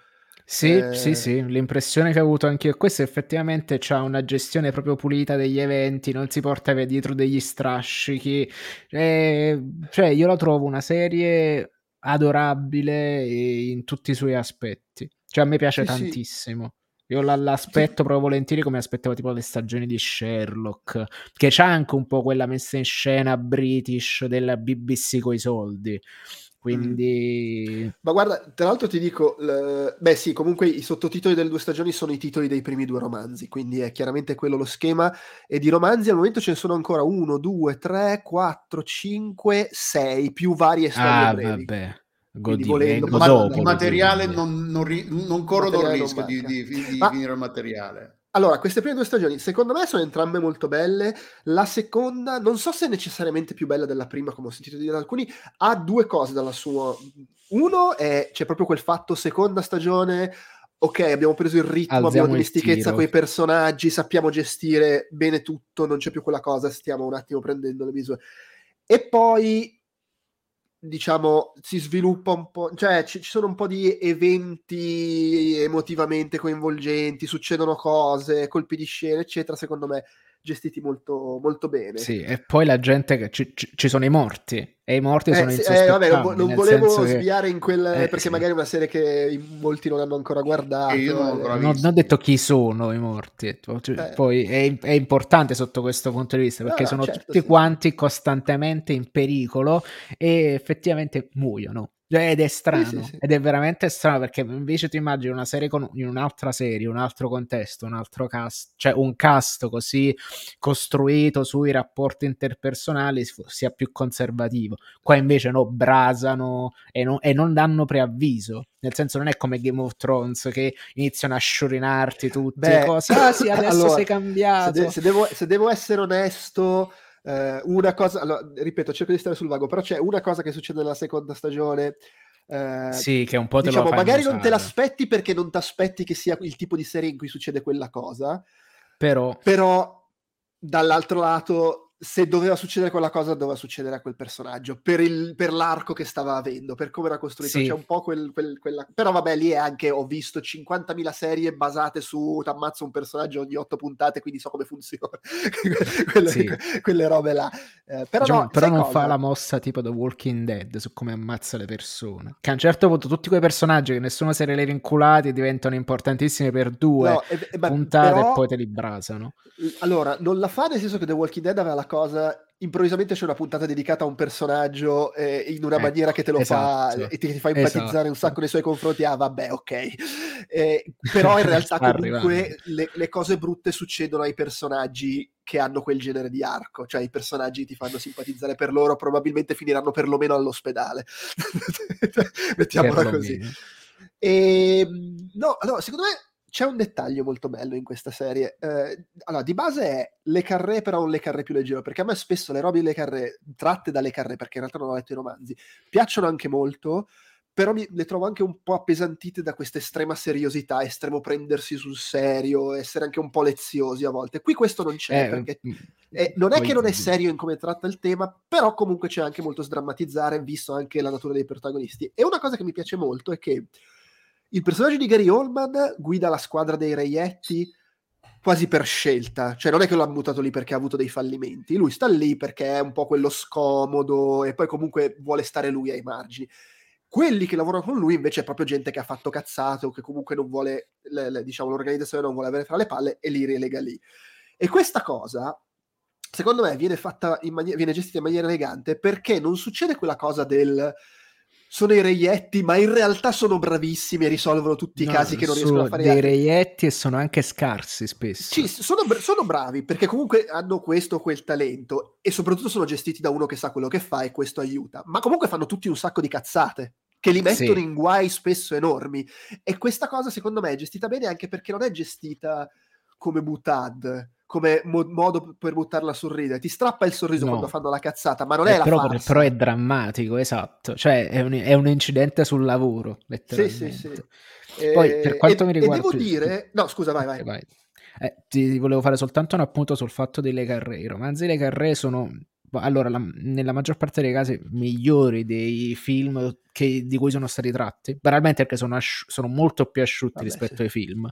Sì, eh... sì, sì, l'impressione che ho avuto anche io questo effettivamente c'ha una gestione proprio pulita degli eventi, non si porta via dietro degli strascichi. Eh, cioè, io la trovo una serie adorabile in tutti i suoi aspetti. Cioè, a me piace sì, tantissimo. Sì. Io l'aspetto proprio volentieri come aspettavo tipo le stagioni di Sherlock, che c'ha anche un po' quella messa in scena british della BBC coi soldi. Quindi... Ma guarda, tra l'altro ti dico, l... beh sì, comunque i sottotitoli delle due stagioni sono i titoli dei primi due romanzi, quindi è chiaramente quello lo schema. E di romanzi al momento ce ne sono ancora uno, due, tre, quattro, cinque, sei, più varie storie ah, brevi. Vabbè. Godi, volendo, ma dopo, il materiale non, non, ri- non corrono il rischio di, di, di, ma... finire il materiale. Allora, queste prime due stagioni, secondo me, sono entrambe molto belle. La seconda, non so se è necessariamente più bella della prima, come ho sentito dire da alcuni, ha due cose dalla sua. Uno è c'è proprio quel fatto, seconda stagione, ok, abbiamo preso il ritmo, Alziamo abbiamo dimestichezza con i personaggi, sappiamo gestire bene tutto, non c'è più quella cosa, stiamo un attimo prendendo le misure. E poi diciamo, si sviluppa un po', cioè ci, ci, sono un po' di eventi emotivamente coinvolgenti, succedono cose, colpi di scena, eccetera, secondo me gestiti molto, molto bene. Sì, e poi la gente che ci, ci, ci sono i morti e i morti eh, sono sì, eh, vabbè, non, non volevo sviare che... in quel eh, perché sì. magari è una serie che molti non hanno ancora guardato. io non, eh. non, ho detto chi sono i morti, cioè, eh. poi è, è, importante sotto questo punto di vista perché no, no, sono certo, tutti sì. quanti costantemente in pericolo e effettivamente muoiono. Ed è strano, sì, sì, sì. ed è veramente strano perché invece ti immagini una serie con in un'altra serie, un altro contesto, un altro cast, cioè un cast così costruito sui rapporti interpersonali sia più conservativo. Qua invece no, brasano e, no, e non danno preavviso. Nel senso, non è come Game of Thrones che iniziano a sciorinarti tutte le cose. Ah, sì, adesso allora, sei cambiato. Se, de- se, devo, se devo essere onesto Uh, una cosa, allora, ripeto, cerco di stare sul vago, però c'è una cosa che succede nella seconda stagione. Uh, sì, che un po' te diciamo, lo magari non te l'aspetti perché non ti aspetti che sia il tipo di serie in cui succede quella cosa, però, però dall'altro lato se doveva succedere quella cosa, doveva succedere a quel personaggio per, il, per l'arco che stava avendo, per come era costruito. Sì. C'è un po' quel, quel, quella. Però vabbè, lì è anche. Ho visto 50.000 serie basate su t'ammazzo un personaggio ogni 8 puntate, quindi so come funziona. quelle, sì. quelle, robe là. Eh, però, diciamo, no, però non cosa? fa la mossa tipo The Walking Dead su come ammazza le persone. Che a un certo punto tutti quei personaggi che nessuno se li rinculati diventano importantissimi per due no, e, e, puntate però, e poi te li brasano. Allora, non la fa nel senso che The Walking Dead aveva la cosa improvvisamente c'è una puntata dedicata a un personaggio eh, in una eh, maniera che te lo esatto, fa e ti, ti fa empatizzare esatto. un sacco nei suoi confronti. Ah, vabbè, ok. Eh, però in realtà comunque le, le, cose brutte succedono ai personaggi che hanno quel genere di arco, cioè i personaggi ti fanno simpatizzare per loro, probabilmente finiranno perlomeno all'ospedale. Mettiamola così. E, ehm, no, allora, secondo me c'è un dettaglio molto bello in questa serie. Eh, allora, di base è Le Carré, però un Le Carré più leggero, perché a me spesso le robe di Le Carré, tratte da Le Carré, perché in realtà non ho letto i romanzi, piacciono anche molto, però mi, le trovo anche un po' appesantite da questa estrema seriosità, estremo prendersi sul serio, essere anche un po' leziosi a volte. Qui questo non c'è, eh, perché eh, non è che non è serio in come tratta il tema, però comunque c'è anche molto sdrammatizzare, visto anche la natura dei protagonisti. E una cosa che mi piace molto è che il personaggio di Gary Oldman guida la squadra dei reietti quasi per scelta, cioè non è che l'ha buttato lì perché ha avuto dei fallimenti, lui sta lì perché è un po' quello scomodo e poi comunque vuole stare lui ai margini. Quelli che lavorano con lui invece è proprio gente che ha fatto cazzate o che comunque non vuole, le, le, diciamo, l'organizzazione non vuole avere fra le palle e li relega lì. E questa cosa, secondo me, viene, fatta in mani- viene gestita in maniera elegante perché non succede quella cosa del sono i reietti, ma in realtà sono bravissimi e risolvono tutti no, i casi che non riescono a fare. Sono dei reietti e sono anche scarsi spesso. Sì, sono, sono, bravi perché comunque hanno questo o quel talento e soprattutto sono gestiti da uno che sa quello che fa e questo aiuta. Ma comunque fanno tutti un sacco di cazzate che li mettono sì. in guai spesso enormi. E questa cosa secondo me è gestita bene anche perché non è gestita come Butad come mo- modo per buttarla sul ridere. Ti strappa il sorriso no. quando fanno la cazzata, ma non è, è la però, farsa. però è drammatico, esatto. Cioè, è un, è un incidente sul lavoro, letteralmente. Sì, sì, sì. Poi, per quanto e, mi riguarda... E devo dire... No, scusa, vai, vai. vai. Eh, ti volevo fare soltanto un appunto sul fatto delle carre. I romanzi Le Carré sono allora, la, nella maggior parte dei casi migliori dei film che, di cui sono stati tratti, banalmente perché sono, asci- sono molto più asciutti Vabbè, rispetto sì. ai film.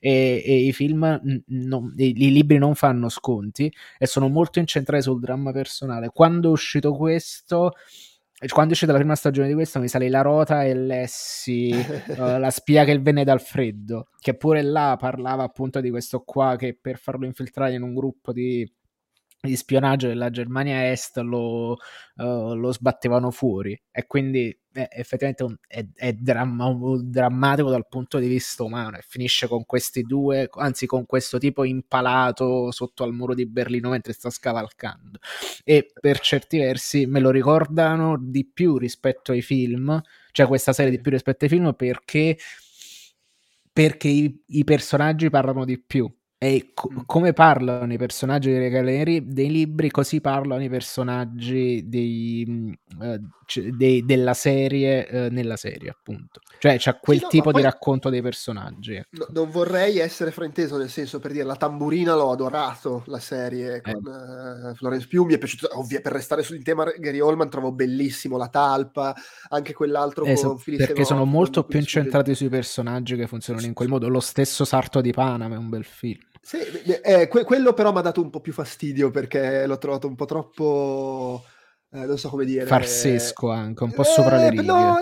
E, e i film, no, i, i, libri non fanno sconti e sono molto incentrati sul dramma personale. Quando è uscito questo quando è uscita la prima stagione di questo mi sale la rota e lessi uh, la spia che venne dal freddo che pure là parlava appunto di questo qua che per farlo infiltrare in un gruppo di di spionaggio della Germania Est lo, uh, lo sbattevano fuori. E quindi è, effettivamente un, è, è dramma, drammatico dal punto di vista umano. E finisce con questi due, anzi con questo tipo impalato sotto al muro di Berlino mentre sta scavalcando. E per certi versi me lo ricordano di più rispetto ai film, cioè questa serie di più rispetto ai film perché perché i, i personaggi parlano di più E co- mm. come parlano i personaggi dei, galeri, dei libri, così parlano i personaggi dei, uh, dei, della serie uh, nella serie, appunto. Cioè c'è quel sì, no, tipo di racconto dei personaggi. Ecco. No, non vorrei essere frainteso, nel senso, per dire, la tamburina l'ho adorato, la serie con eh. Florence Pugh, mi è piaciuto, ovvio, per restare sul tema Gary Oldman trovo bellissimo la talpa, anche quell'altro esatto, con Philip Perché sono molto più incentrati sui personaggi che funzionano in quel modo. Lo stesso Sarto di Panama è un bel film. Sì, eh, que- quello però mi ha dato un po' più fastidio perché l'ho trovato un po' troppo, eh, non so come dire... Farsesco anche, un po' sopra le eh, righe. No,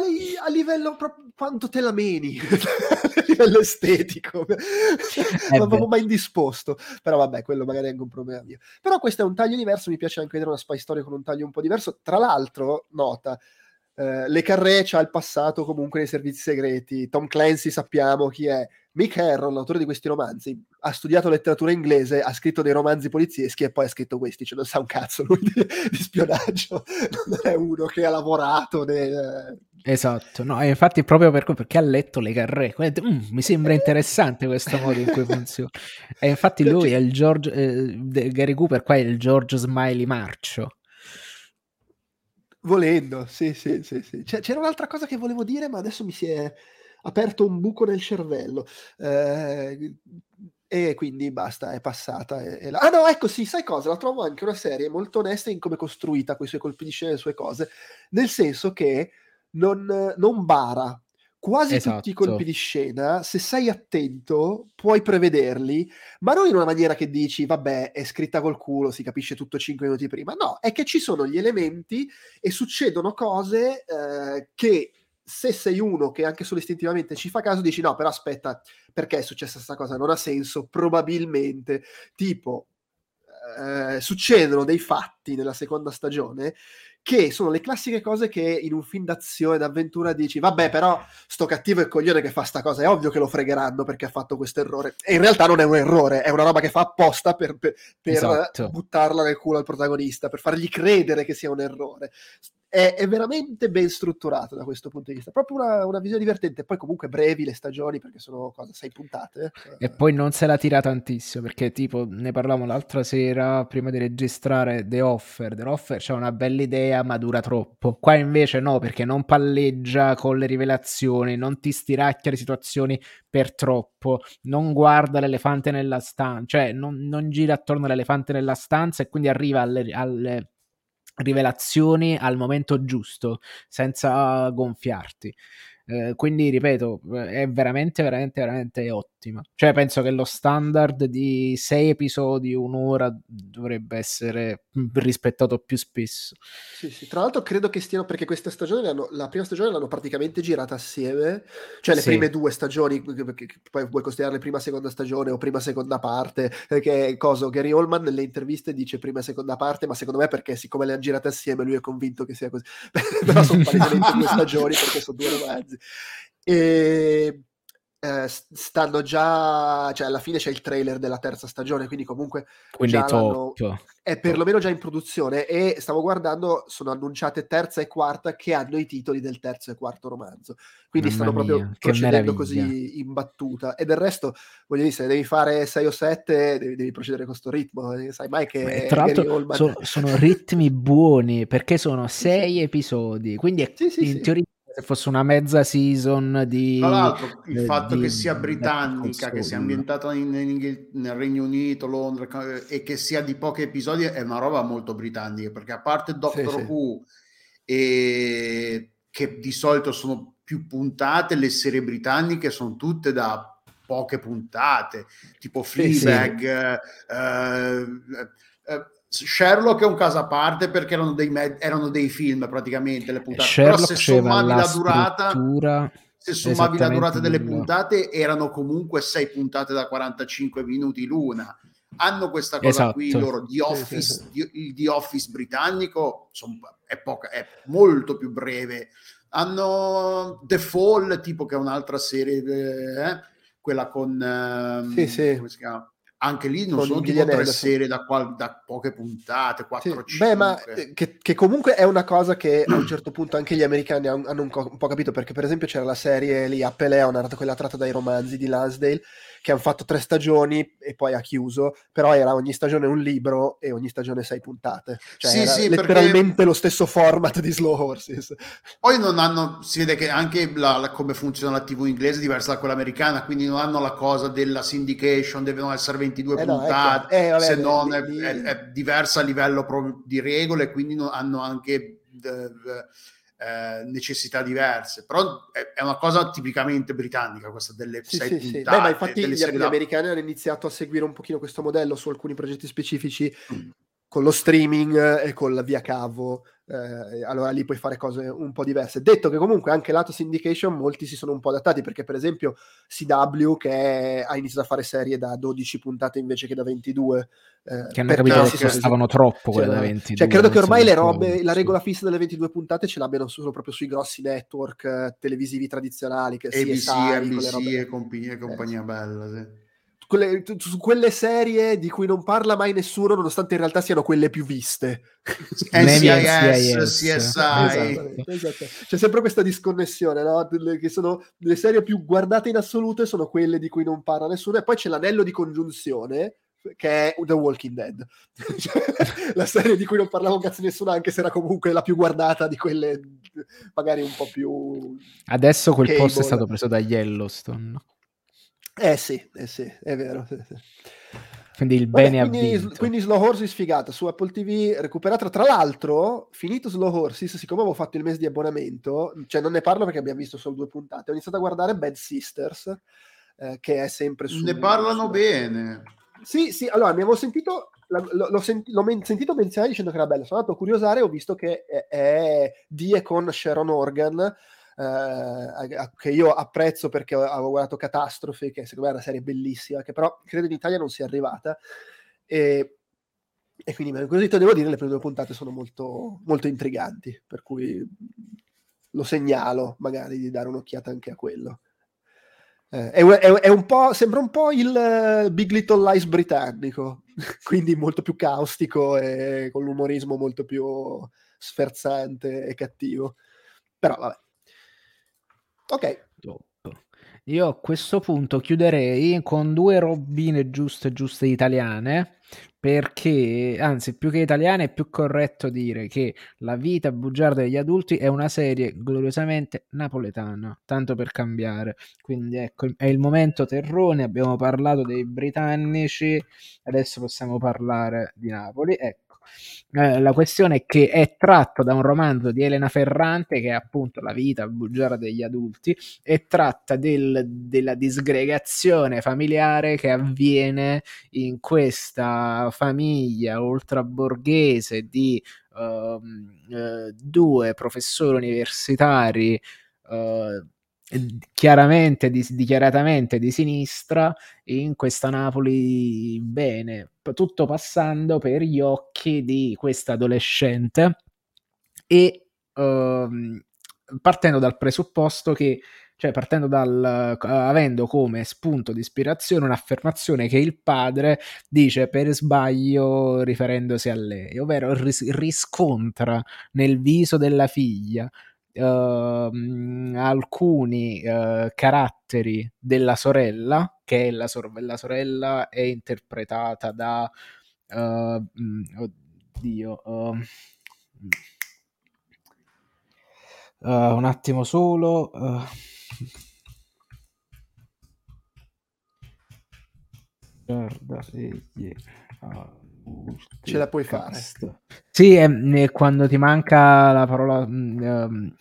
a livello proprio quanto te la meni, a livello estetico, eh ma proprio mai indisposto. Però vabbè, quello magari è anche un problema mio. Però questo è un taglio diverso, mi piace anche vedere una spy story con un taglio un po' diverso. Tra l'altro, nota, eh, le Carré c'ha il passato comunque nei servizi segreti, Tom Clancy sappiamo chi è, Mick Herron, l'autore di questi romanzi, ha studiato letteratura inglese, ha scritto dei romanzi polizieschi e poi ha scritto questi, cioè non sa un cazzo lui di, di spionaggio, non è uno che ha lavorato nel... Esatto, no, infatti proprio per, perché ha letto le carre, mm, mi sembra interessante questo modo in cui funziona. E infatti lui è il George, eh, Gary Cooper qua è il George Smiley Marcio. Volendo, sì, sì, sì, sì. C'era un'altra cosa che volevo dire, ma adesso mi si è aperto un buco nel cervello. Eh, e quindi basta, è passata. E la... Ah no, ecco sì, sai cosa? La trovo anche una serie molto onesta in come è costruita, con i suoi colpi di scena e le sue cose, nel senso che non, non bara. Quasi esatto. tutti i colpi esatto. di scena, se sei attento, puoi prevederli, ma non in una maniera che dici, vabbè, è scritta col culo, si capisce tutto 5 minuti prima. No, è che ci sono gli elementi e succedono cose eh, che se sei uno che anche solo istintivamente ci fa caso, dici no, però aspetta, perché è successa questa cosa? Non ha senso, probabilmente, tipo, eh, succedono dei fatti nella seconda stagione che sono le classiche cose che in un film d'azione, d'avventura dici, vabbè, però sto cattivo e coglione che fa sta cosa, è ovvio che lo fregheranno perché ha fatto questo errore. E in realtà non è un errore, è una roba che fa apposta per, per, per esatto. buttarla nel culo al protagonista, per fargli credere che sia un errore è, è, veramente ben strutturato da questo punto di vista. Proprio una, una, visione divertente. Poi, comunque, brevi le stagioni perché sono cosa, sei puntate. E poi non se la tira tantissimo perché, tipo, ne parlavamo l'altra sera prima di registrare The Offer. The Offer c'è una bella idea, ma dura troppo. Qua invece no, perché non palleggia con le rivelazioni, non ti stiracchia le situazioni per troppo, non guarda l'elefante nella stanza, cioè non, non gira attorno all'elefante nella stanza e quindi arriva alle, alle rivelazioni al momento giusto, senza gonfiarti. Eh, quindi ripeto, è veramente, veramente, veramente ottima. Cioè, penso che lo standard di sei episodi, un'ora, dovrebbe essere rispettato più spesso. Sì, sì. Tra l'altro, credo che stiano perché questa stagione, l'hanno, la prima stagione l'hanno praticamente girata assieme, cioè le sì. prime due stagioni, poi puoi considerarle prima seconda stagione o prima seconda parte. Perché cosa? Gary Oldman nelle interviste dice prima e seconda parte, ma secondo me perché siccome le hanno girate assieme, lui è convinto che sia così. Però sono palesemente due stagioni perché sono due romanzi. E eh, stanno già, cioè alla fine c'è il trailer della terza stagione, quindi comunque quindi è perlomeno già in produzione e stavo guardando, sono annunciate terza e quarta che hanno i titoli del terzo e quarto romanzo, quindi Mamma stanno proprio mia, procedendo così in battuta. E del resto, voglio dire, se devi fare 6 o 7 devi, devi procedere con questo ritmo, eh, sai mai che... Beh, tra l'altro sono, sono, ritmi buoni perché sono 6 episodi, quindi è, sì, sì, in teoria se fosse una mezza season di... Tra l'altro il eh, fatto di, che sia britannica, che sia ambientata in, in, nel Regno Unito, Londra e che sia di pochi episodi è una roba molto britannica, perché a parte Doctor sì, Who sì. E, che di solito sono più puntate, le serie britanniche sono tutte da poche puntate, tipo Fleabag, sì, eh, eh, Sherlock è un caso a parte perché erano dei, med- erano dei film praticamente le puntate. Sherlock Però se sommavi la, la durata, se sommavi la durata delle puntate, erano comunque sei puntate da 45 minuti l'una. Hanno questa cosa esatto. qui loro di Office, di, il The Office britannico son, è, poca, è molto più breve. Hanno The Fall, tipo che è un'altra serie, eh, quella con um, sì, sì. come si chiama? Anche lì non sono tipo tre serie da, qual- da, poche puntate, 4 sì. Beh, ma eh, che, che, comunque è una cosa che a un certo punto anche gli americani hanno un, co- un po' capito, perché per esempio c'era la serie lì, Apple Leonard, quella tratta dai romanzi di Lansdale, che hanno fatto tre stagioni e poi ha chiuso, però era ogni stagione un libro e ogni stagione sei puntate. Cioè Sì, sì, letteralmente perché- lo stesso format di Slow Horses. Poi non hanno, si vede che anche la- la- come funziona la TV inglese è diversa da quella americana, quindi non hanno la cosa della syndication, devono essere 22 Eh no, puntate, ecco. Eh, vabbè, se lì- non è, è- è diversa a livello proprio di regole, quindi non- hanno anche eh, eh, necessità diverse. Però è, è una cosa tipicamente britannica questa delle Sì, sei sì, sì. puntate, Beh, ma infatti gli, gli da- americani hanno iniziato a seguire un pochino questo modello su alcuni progetti specifici Mm. con lo streaming e con la via cavo. Eh, allora lì puoi fare cose un po' diverse. Detto che comunque anche lato syndication molti si sono un po' adattati perché per esempio CW che è- ha iniziato a fare serie da 12 puntate invece che da 22. eh, Che hanno capito che costavano troppo quelle cioè, da 22. cioè, credo che ormai le robe, la sì. regola fissa delle 22 puntate ce l'abbiano solo proprio sui grossi network eh, televisivi tradizionali, che ABC, CSI, NBC robe- e compagnia, compagnia bella. Sì. Quelle, su quelle serie di cui non parla mai nessuno, nonostante in realtà siano quelle più viste. NCIS. CSI. Esattamente, esatto. C'è sempre questa disconnessione, no? Che sono le serie più guardate in assoluto sono quelle di cui non parla nessuno, e poi c'è l'anello di congiunzione che è The Walking Dead, Cioè, la serie di cui non parlava un cazzo nessuno, anche se era comunque la più guardata di quelle magari un po' più Adesso quel posto è Cable. stato preso da Yellowstone. Eh sì, eh sì, è vero. sì, sì. Quindi il Vabbè, bene ha quindi, vinto. quindi Slow Horses figata su Apple TV recuperata. Tra l'altro, finito Slow Horses, siccome avevo fatto il mese di abbonamento, cioè non ne parlo perché abbiamo visto solo due puntate, ho iniziato a guardare Bad Sisters, eh, che è sempre su. Ne parlano su- bene. Sì, sì, allora mi avevo sentito, l'ho, senti- l'ho men- sentito menzionare dicendo che era bello, sono andato a curiosare e ho visto che è, è di e con Sharon Organ, eh, che io apprezzo perché avevo guardato Catastrofe, che secondo me è una serie bellissima, che però credo in Italia non sia arrivata. E, e quindi mi ha incuriosito, devo dire, le prime due puntate sono molto, molto intriganti, per cui lo segnalo magari di dare un'occhiata anche a quello. Eh, è, è è un po', sembra un po' il eh, Big Little Lies britannico, quindi molto più caustico e con l'umorismo molto più sferzante e cattivo. Però vabbè. Ok, Top. Io a questo punto chiuderei con due robine giuste giuste italiane perché anzi più che italiane è più corretto dire che La vita bugiarda degli adulti è una serie gloriosamente napoletana, tanto per cambiare. Quindi ecco, è il momento terrone, abbiamo parlato dei britannici, adesso possiamo parlare di Napoli. Ecco. Eh, la questione è che è tratto da un romanzo di Elena Ferrante che è appunto La vita bugiarda degli adulti e tratta del- della disgregazione familiare che avviene in questa famiglia ultraborghese di ehm, eh, due professori universitari eh, chiaramente di- dichiaratamente di sinistra in questa Napoli bene, tutto passando per gli occhi di questa adolescente e ehm, partendo dal presupposto che cioè partendo dal avendo come spunto di ispirazione un'affermazione che il padre dice per sbaglio riferendosi a lei, ovvero ris- riscontra nel viso della figlia ehm, alcuni eh, caratteri della sorella, che la, sor- la sorella è interpretata da mm, oddio ehm, eh, un attimo solo. Guarda, egli ha Ce la puoi fare. Sì, è, è quando ti manca la parola mm, ehm,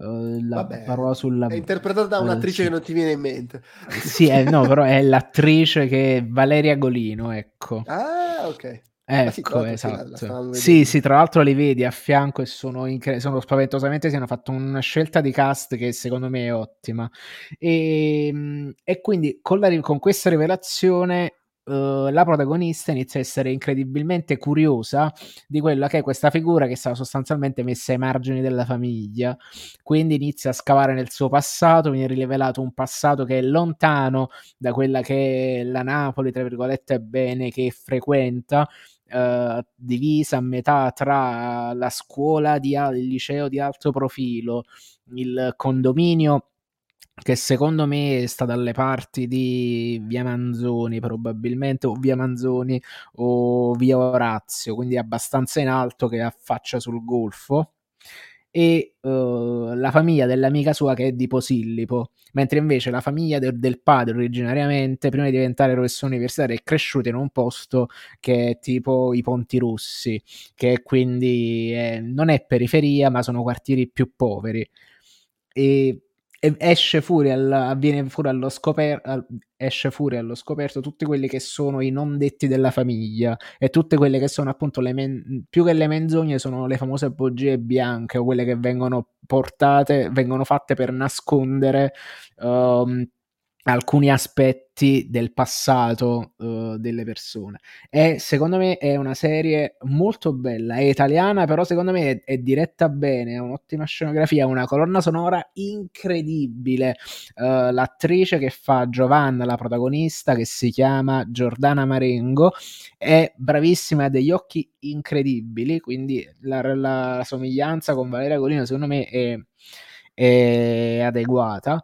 eh, la Vabbè, parola sulla è interpretata da eh, un'attrice sì. che non ti viene in mente. Sì, eh, no, però è l'attrice che è Valeria Golino, ecco. Ah, ok. Ah, sì, tra Ecco, l'altro sì, esatto. Sì, sì, tra l'altro li vedi a fianco e sono, incre- sono spaventosamente sì, hanno fatto una scelta di cast che secondo me è ottima. E, mm, e quindi con, la con questa rivelazione eh, la protagonista inizia a essere incredibilmente curiosa di quella che è questa figura che stava sostanzialmente messa ai margini della famiglia. Quindi inizia a scavare nel suo passato, viene rivelato un passato che è lontano da quella che è la Napoli, tra virgolette, bene che frequenta, eh, divisa a metà tra la scuola di al- il liceo di alto profilo, il condominio che secondo me sta dalle parti di via Manzoni probabilmente, o via Manzoni o via Orazio, quindi abbastanza in alto che affaccia sul golfo e uh, la famiglia dell'amica sua che è di Posillipo, mentre invece la famiglia de- del padre originariamente, prima di diventare professore universitario, è cresciuta in un posto che è tipo i Ponti Russi, che quindi è, non è periferia, ma sono quartieri più poveri. E esce fuori, al, fuori allo scoperto, esce fuori allo scoperto tutti quelli che sono i non detti della famiglia e tutte quelle che sono appunto le men- più che le menzogne sono le famose bugie bianche o quelle che vengono portate, vengono fatte per nascondere um, alcuni aspetti del passato uh, delle persone. E secondo me è una serie molto bella, è italiana, però secondo me è, è diretta bene, ha un'ottima scenografia, una colonna sonora incredibile. Uh, l'attrice che fa Giovanna, la protagonista, che si chiama Giordana Marengo, è bravissima, ha degli occhi incredibili, quindi la, la somiglianza con Valeria Golino secondo me è, è adeguata.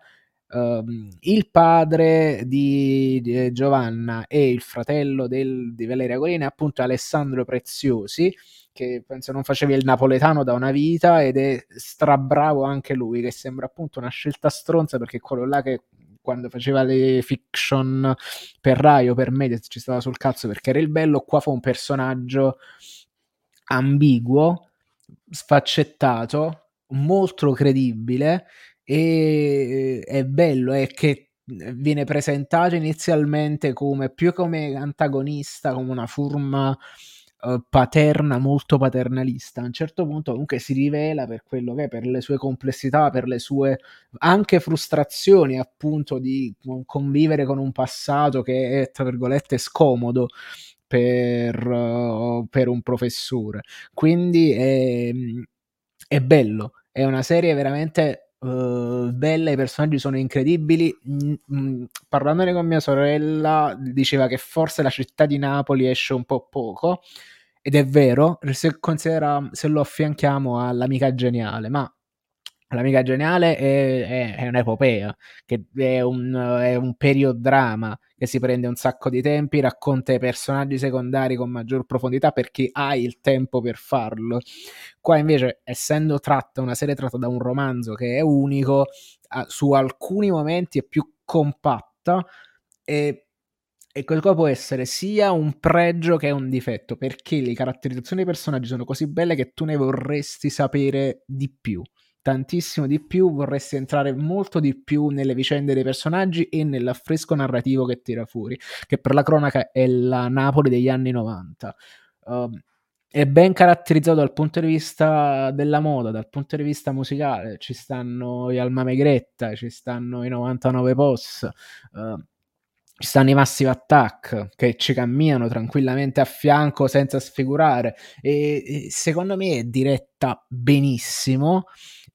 Um, il padre di, di, Giovanna e il fratello del, di Valeria Golina è appunto Alessandro Preziosi, che penso non facevi il napoletano da una vita ed è strabravo anche lui, che sembra appunto una scelta stronza perché quello là che quando faceva le fiction per Rai o per Mediaset ci stava sul cazzo perché era il bello, qua fa un personaggio ambiguo, sfaccettato, molto credibile e è bello è che viene presentato inizialmente come più come antagonista, come una forma uh, paterna, molto paternalista. A un certo punto comunque si rivela per quello che è, per le sue complessità, per le sue anche frustrazioni appunto di convivere con un passato che è, tra virgolette, scomodo per, uh, per un professore. Quindi è, è bello, è una serie veramente uh, bella, i personaggi sono incredibili. Mm, mm, parlandone con mia sorella, diceva che forse la città di Napoli esce un po' poco. Ed è vero, se, se lo affianchiamo all'amica geniale, ma L'amica geniale è, è, è un'epopea, è un, è un periodrama che si prende un sacco di tempi, racconta i personaggi secondari con maggior profondità perché hai il tempo per farlo. Qua invece, essendo tratta una serie tratta da un romanzo che è unico, su alcuni momenti è più compatta e, e questo può essere sia un pregio che un difetto perché le caratterizzazioni dei personaggi sono così belle che tu ne vorresti sapere di più tantissimo di più, vorresti entrare molto di più nelle vicende dei personaggi e nell'affresco narrativo che tira fuori, che per la cronaca è la Napoli degli anni 90. Uh, um, è ben caratterizzato dal punto di vista della moda, dal punto di vista musicale. Ci stanno gli Alma Megretta, ci stanno i 99 Post. Uh, ci stanno i Massive Attack che ci camminano tranquillamente a fianco senza sfigurare e, e secondo me è diretta benissimo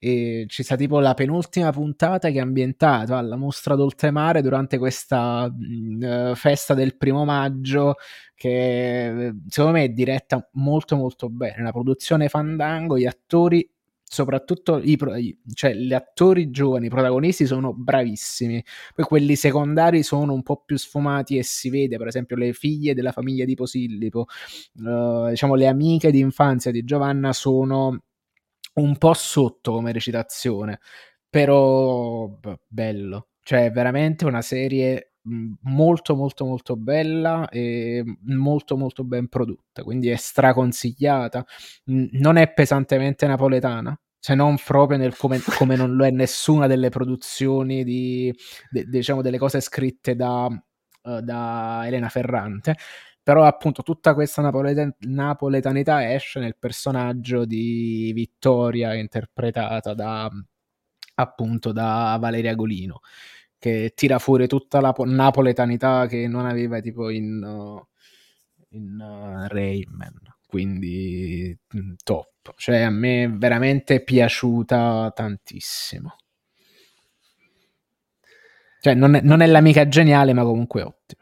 e ci sta tipo la penultima puntata che è ambientata alla mostra d'oltremare durante questa uh, festa del primo maggio che secondo me è diretta molto molto bene. La produzione fandango gli attori soprattutto i, cioè, gli attori giovani, i protagonisti sono bravissimi, poi quelli secondari sono un po' più sfumati e si vede, per esempio, le figlie della famiglia di Posillipo, uh, diciamo le amiche di infanzia di Giovanna sono un po' sotto come recitazione, però bello, cioè veramente una serie molto molto molto bella e molto molto ben prodotta quindi è straconsigliata. Non è pesantemente napoletana se non proprio nel come, come non lo è nessuna delle produzioni di, de, diciamo delle cose scritte da, uh, da Elena Ferrante però appunto tutta questa napoletan- napoletanità esce nel personaggio di Vittoria interpretata da appunto da Valeria Golino che tira fuori tutta la napoletanità che non aveva tipo in, uh, in uh, Rayman. Quindi mm, top. Cioè a me è veramente piaciuta tantissimo. Cioè non è, non è l'amica geniale ma comunque ottima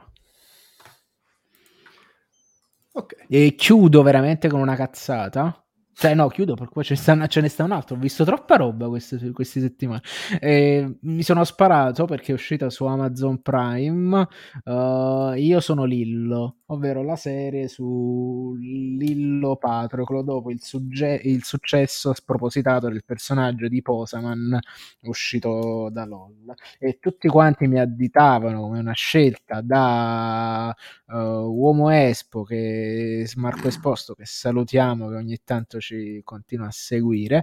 Okay. E chiudo veramente con una cazzata. Cioè, no, chiudo perché ce, sta, ce ne sta un altro. Ho visto troppa roba queste, queste settimane. Eh, mi sono sparato perché è uscita su Amazon Prime. Uh, io sono Lillo, ovvero la serie su Lillo Patroclo dopo il, sugge- il successo spropositato del personaggio di Posaman uscito da LOL. E tutti quanti mi additavano come una scelta da uh, uomo Espo, che Marco Esposto, che salutiamo, che ogni tanto ci ci continua a seguire.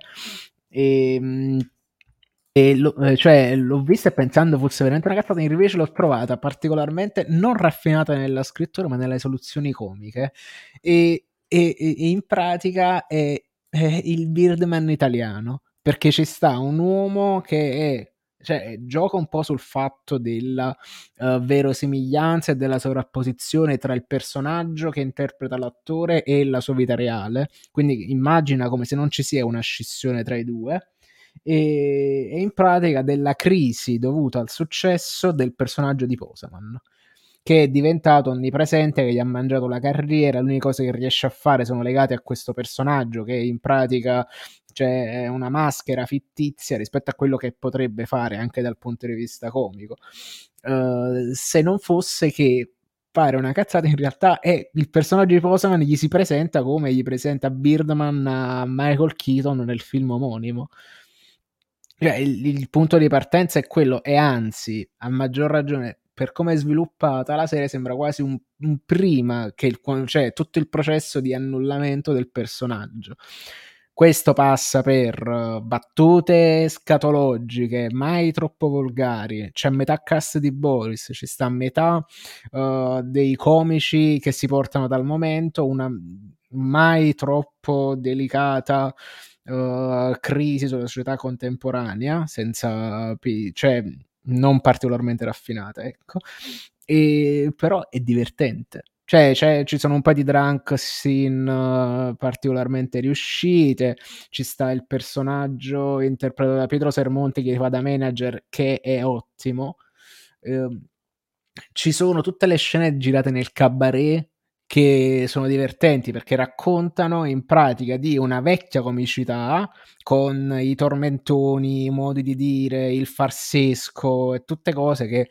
E, ehm, e lo, eh, cioè, l'ho vista pensando fosse veramente una cazzata, invece l'ho trovata particolarmente non raffinata nella scrittura, ma nelle soluzioni comiche. E, e, e in pratica è, è il Birdman italiano, perché ci sta un uomo che è cioè, gioca un po' sul fatto della uh, verosimiglianza e della sovrapposizione tra il personaggio che interpreta l'attore e la sua vita reale. Quindi immagina come se non ci sia una scissione tra i due. E, e in pratica della crisi dovuta al successo del personaggio di Posaman che è diventato onnipresente, che gli ha mangiato la carriera, le uniche cose che riesce a fare sono legate a questo personaggio che in pratica cioè è una maschera fittizia rispetto a quello che potrebbe fare anche dal punto di vista comico. Uh, se non fosse che fare una cazzata in realtà è il personaggio di Posaman gli si presenta come gli presenta Birdman a Michael Keaton nel film omonimo. Cioè, il, il punto di partenza è quello, e anzi, a maggior ragione, per come è sviluppata la serie sembra quasi un, un prima che il, cioè, tutto il processo di annullamento del personaggio. Questo passa per uh, battute scatologiche, mai troppo volgari. C'è metà cast di Boris, ci sta metà uh, dei comici che si portano dal momento, una mai troppo delicata uh, crisi sulla società contemporanea, senza, cioè, non particolarmente raffinata, ecco. E, però è divertente cioè, cioè, ci sono un po' di drunk scene uh, particolarmente riuscite. Ci sta il personaggio interpretato da Pietro Sermonti che fa da manager, che è ottimo. Uh, ci sono tutte le scene girate nel cabaret che sono divertenti perché raccontano in pratica di una vecchia comicità con i tormentoni, i modi di dire, il farsesco e tutte cose che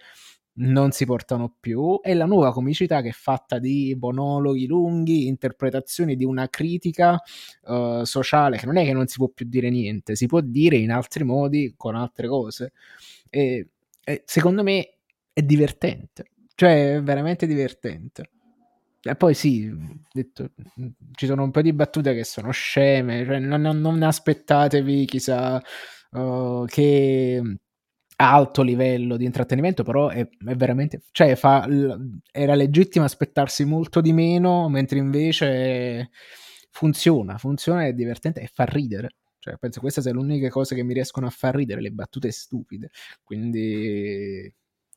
non si portano più e la nuova comicità che è fatta di monologhi lunghi, interpretazioni di una critica uh, sociale che non è che non si può più dire niente, si può dire in altri modi con altre cose e, e secondo me è divertente, cioè è veramente divertente. E poi sì, detto, ci sono un po' di battute che sono sceme, cioè non, non aspettatevi chissà uh, che alto livello di intrattenimento, però è, è veramente, cioè fa, era legittimo aspettarsi molto di meno, mentre invece funziona, funziona, è divertente e fa ridere. Cioè, penso queste siano le uniche cose che mi riescono a far ridere, le battute stupide. Quindi,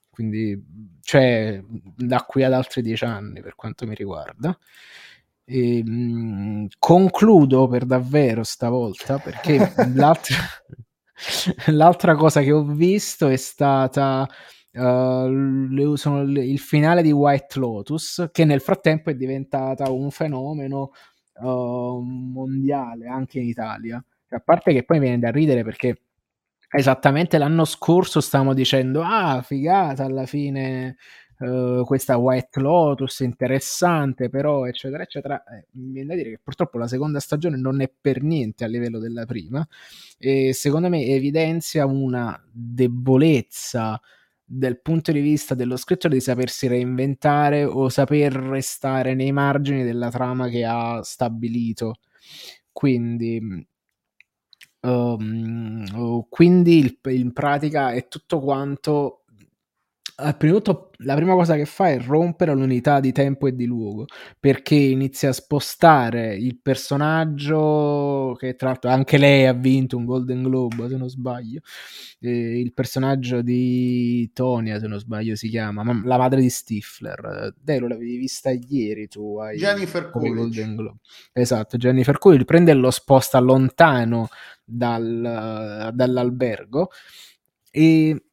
quindi cioè, da qui ad altri dieci anni per quanto mi riguarda. E, mh, mm, concludo per davvero stavolta perché l'altra L'altra cosa che ho visto è stata uh, sono il finale di White Lotus, che nel frattempo è diventata un fenomeno uh, mondiale anche in Italia. A parte che poi viene da ridere perché esattamente l'anno scorso stavamo dicendo ah figata alla fine uh, questa White Lotus interessante però eccetera eccetera eh, mi viene da dire che purtroppo la seconda stagione non è per niente a livello della prima e secondo me evidenzia una debolezza dal punto di vista dello scrittore di sapersi reinventare o saper restare nei margini della trama che ha stabilito. Quindi, um, quindi in pratica è tutto quanto al prima tutto, la prima cosa che fa è rompere l'unità di tempo e di luogo perché inizia a spostare il personaggio che tra l'altro anche lei ha vinto un Golden Globe se non sbaglio eh, il personaggio di Tonia se non sbaglio si chiama ma, la madre di Stifler. Dai, lo l'avevi vista ieri tu hai Jennifer Coolidge. Esatto Jennifer Coolidge prende e lo sposta lontano dal, dall'albergo e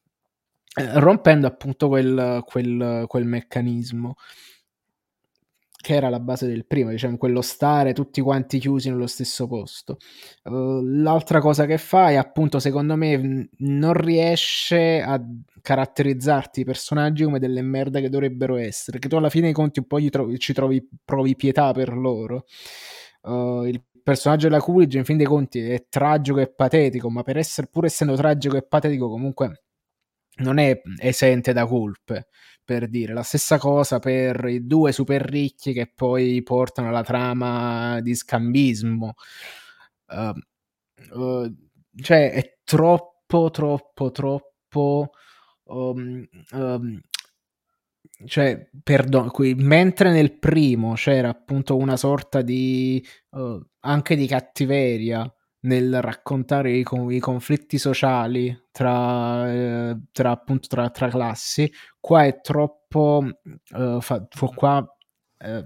rompendo appunto quel, quel, quel meccanismo che era la base del primo, diciamo, quello stare tutti quanti chiusi nello stesso posto. Uh, l'altra cosa che fa è appunto, secondo me, non riesce a caratterizzarti i personaggi come delle merde che dovrebbero essere, che tu alla fine dei conti un po' trovi, ci trovi, provi pietà per loro. Uh, il personaggio della Coolidge, in fin dei conti, è tragico e patetico, ma per essere, pur essendo tragico e patetico, comunque non è esente da colpe per dire la stessa cosa per i due super ricchi che poi portano la trama di scambismo. Uh, uh, cioè è troppo, troppo, troppo. Um, um, cioè, perdono, qui, mentre nel primo c'era appunto una sorta di uh, anche di cattiveria nel raccontare i, i conflitti sociali tra, eh, tra appunto tra, tra, classi. Qua è troppo uh, fa, qua eh,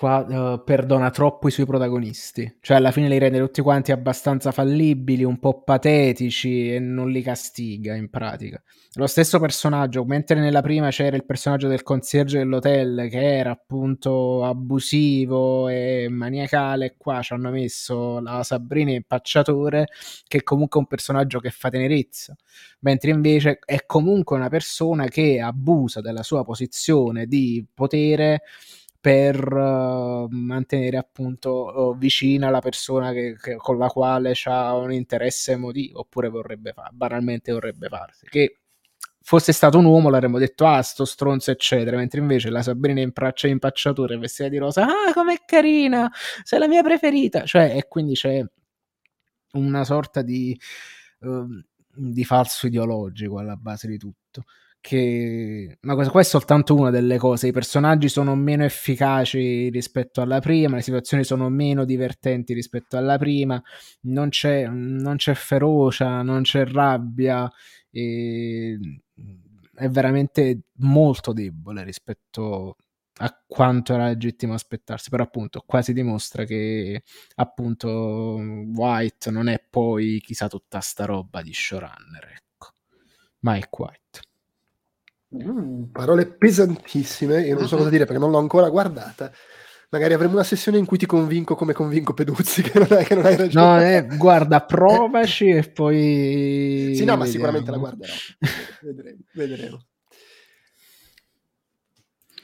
qua uh, perdona troppo i suoi protagonisti. Cioè, alla fine li rende tutti quanti abbastanza fallibili, un po' patetici e non li castiga in pratica. Lo stesso personaggio, mentre nella prima c'era il personaggio del concierge dell'hotel che era appunto abusivo e maniacale, qua ci hanno messo la Sabrina impacciatore, che è comunque un personaggio che fa tenerezza. Mentre invece è comunque una persona che abusa della sua posizione di potere per uh, mantenere appunto vicina la persona che, che, con la quale ha un interesse emotivo oppure vorrebbe fare, banalmente vorrebbe farsi. Che fosse stato un uomo l'avremmo detto ah sto stronzo eccetera. Mentre invece la Sabrina in braccia e impacciatura vestita di rosa ah com'è carina sei la mia preferita cioè e quindi c'è una sorta di, uh, di falso ideologico alla base di tutto che ma questo qua è soltanto una delle cose i personaggi sono meno efficaci rispetto alla prima le situazioni sono meno divertenti rispetto alla prima non c'è, non c'è ferocia non c'è rabbia e è veramente molto debole rispetto a quanto era legittimo aspettarsi. Però appunto qua si dimostra che appunto White non è poi chissà tutta sta roba di showrunner ecco. Mike White Mm, parole pesantissime, io non so cosa dire perché non l'ho ancora guardata. Magari avremo una sessione in cui ti convinco come convinco Peduzzi che non, è, che non hai ragione. No, eh, guarda, provaci e poi... Sì, no, ma sicuramente la guarderò. vedremo, vedremo.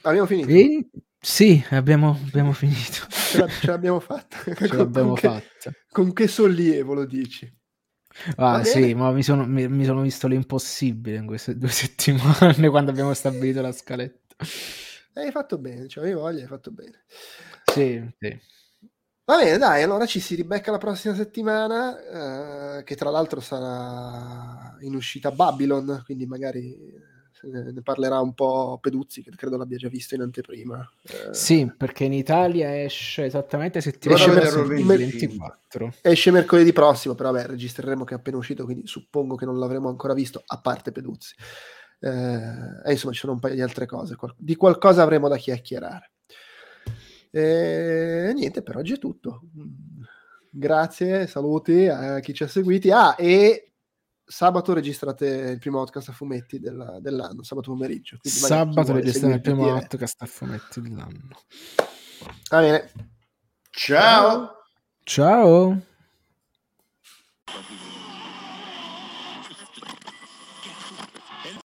Abbiamo finito? E... Sì, abbiamo, abbiamo finito. Ce, la, ce l'abbiamo fatta. Ce l'abbiamo con fatta. Con che sollievo lo dici? Ah sì, ma mi sono, mi, mi sono, visto l'impossibile in queste due settimane quando abbiamo stabilito la scaletta. Hai fatto bene, cioè, avevi voglia, hai fatto bene. Sì, sì. Va bene, dai, allora ci si ribecca la prossima settimana, eh, che tra l'altro sarà in uscita Babylon, quindi magari ne parlerà un po' Peduzzi, che credo l'abbia già visto in anteprima. Eh... Sì, perché in Italia esce esattamente settimana esce mercoledì 24. Esce mercoledì prossimo, però vabbè, registreremo che è appena uscito, quindi suppongo che non l'avremo ancora visto, a parte Peduzzi. Eh, e insomma, ci sono un paio di altre cose. Di qualcosa avremo da chiacchierare. E niente, per oggi è tutto. Grazie, saluti a chi ci ha seguiti. Ah, e sabato registrate il primo podcast a fumetti della, dell'anno, sabato pomeriggio. Sabato registrate il primo podcast a fumetti dell'anno. Va bene. Ciao. Ciao.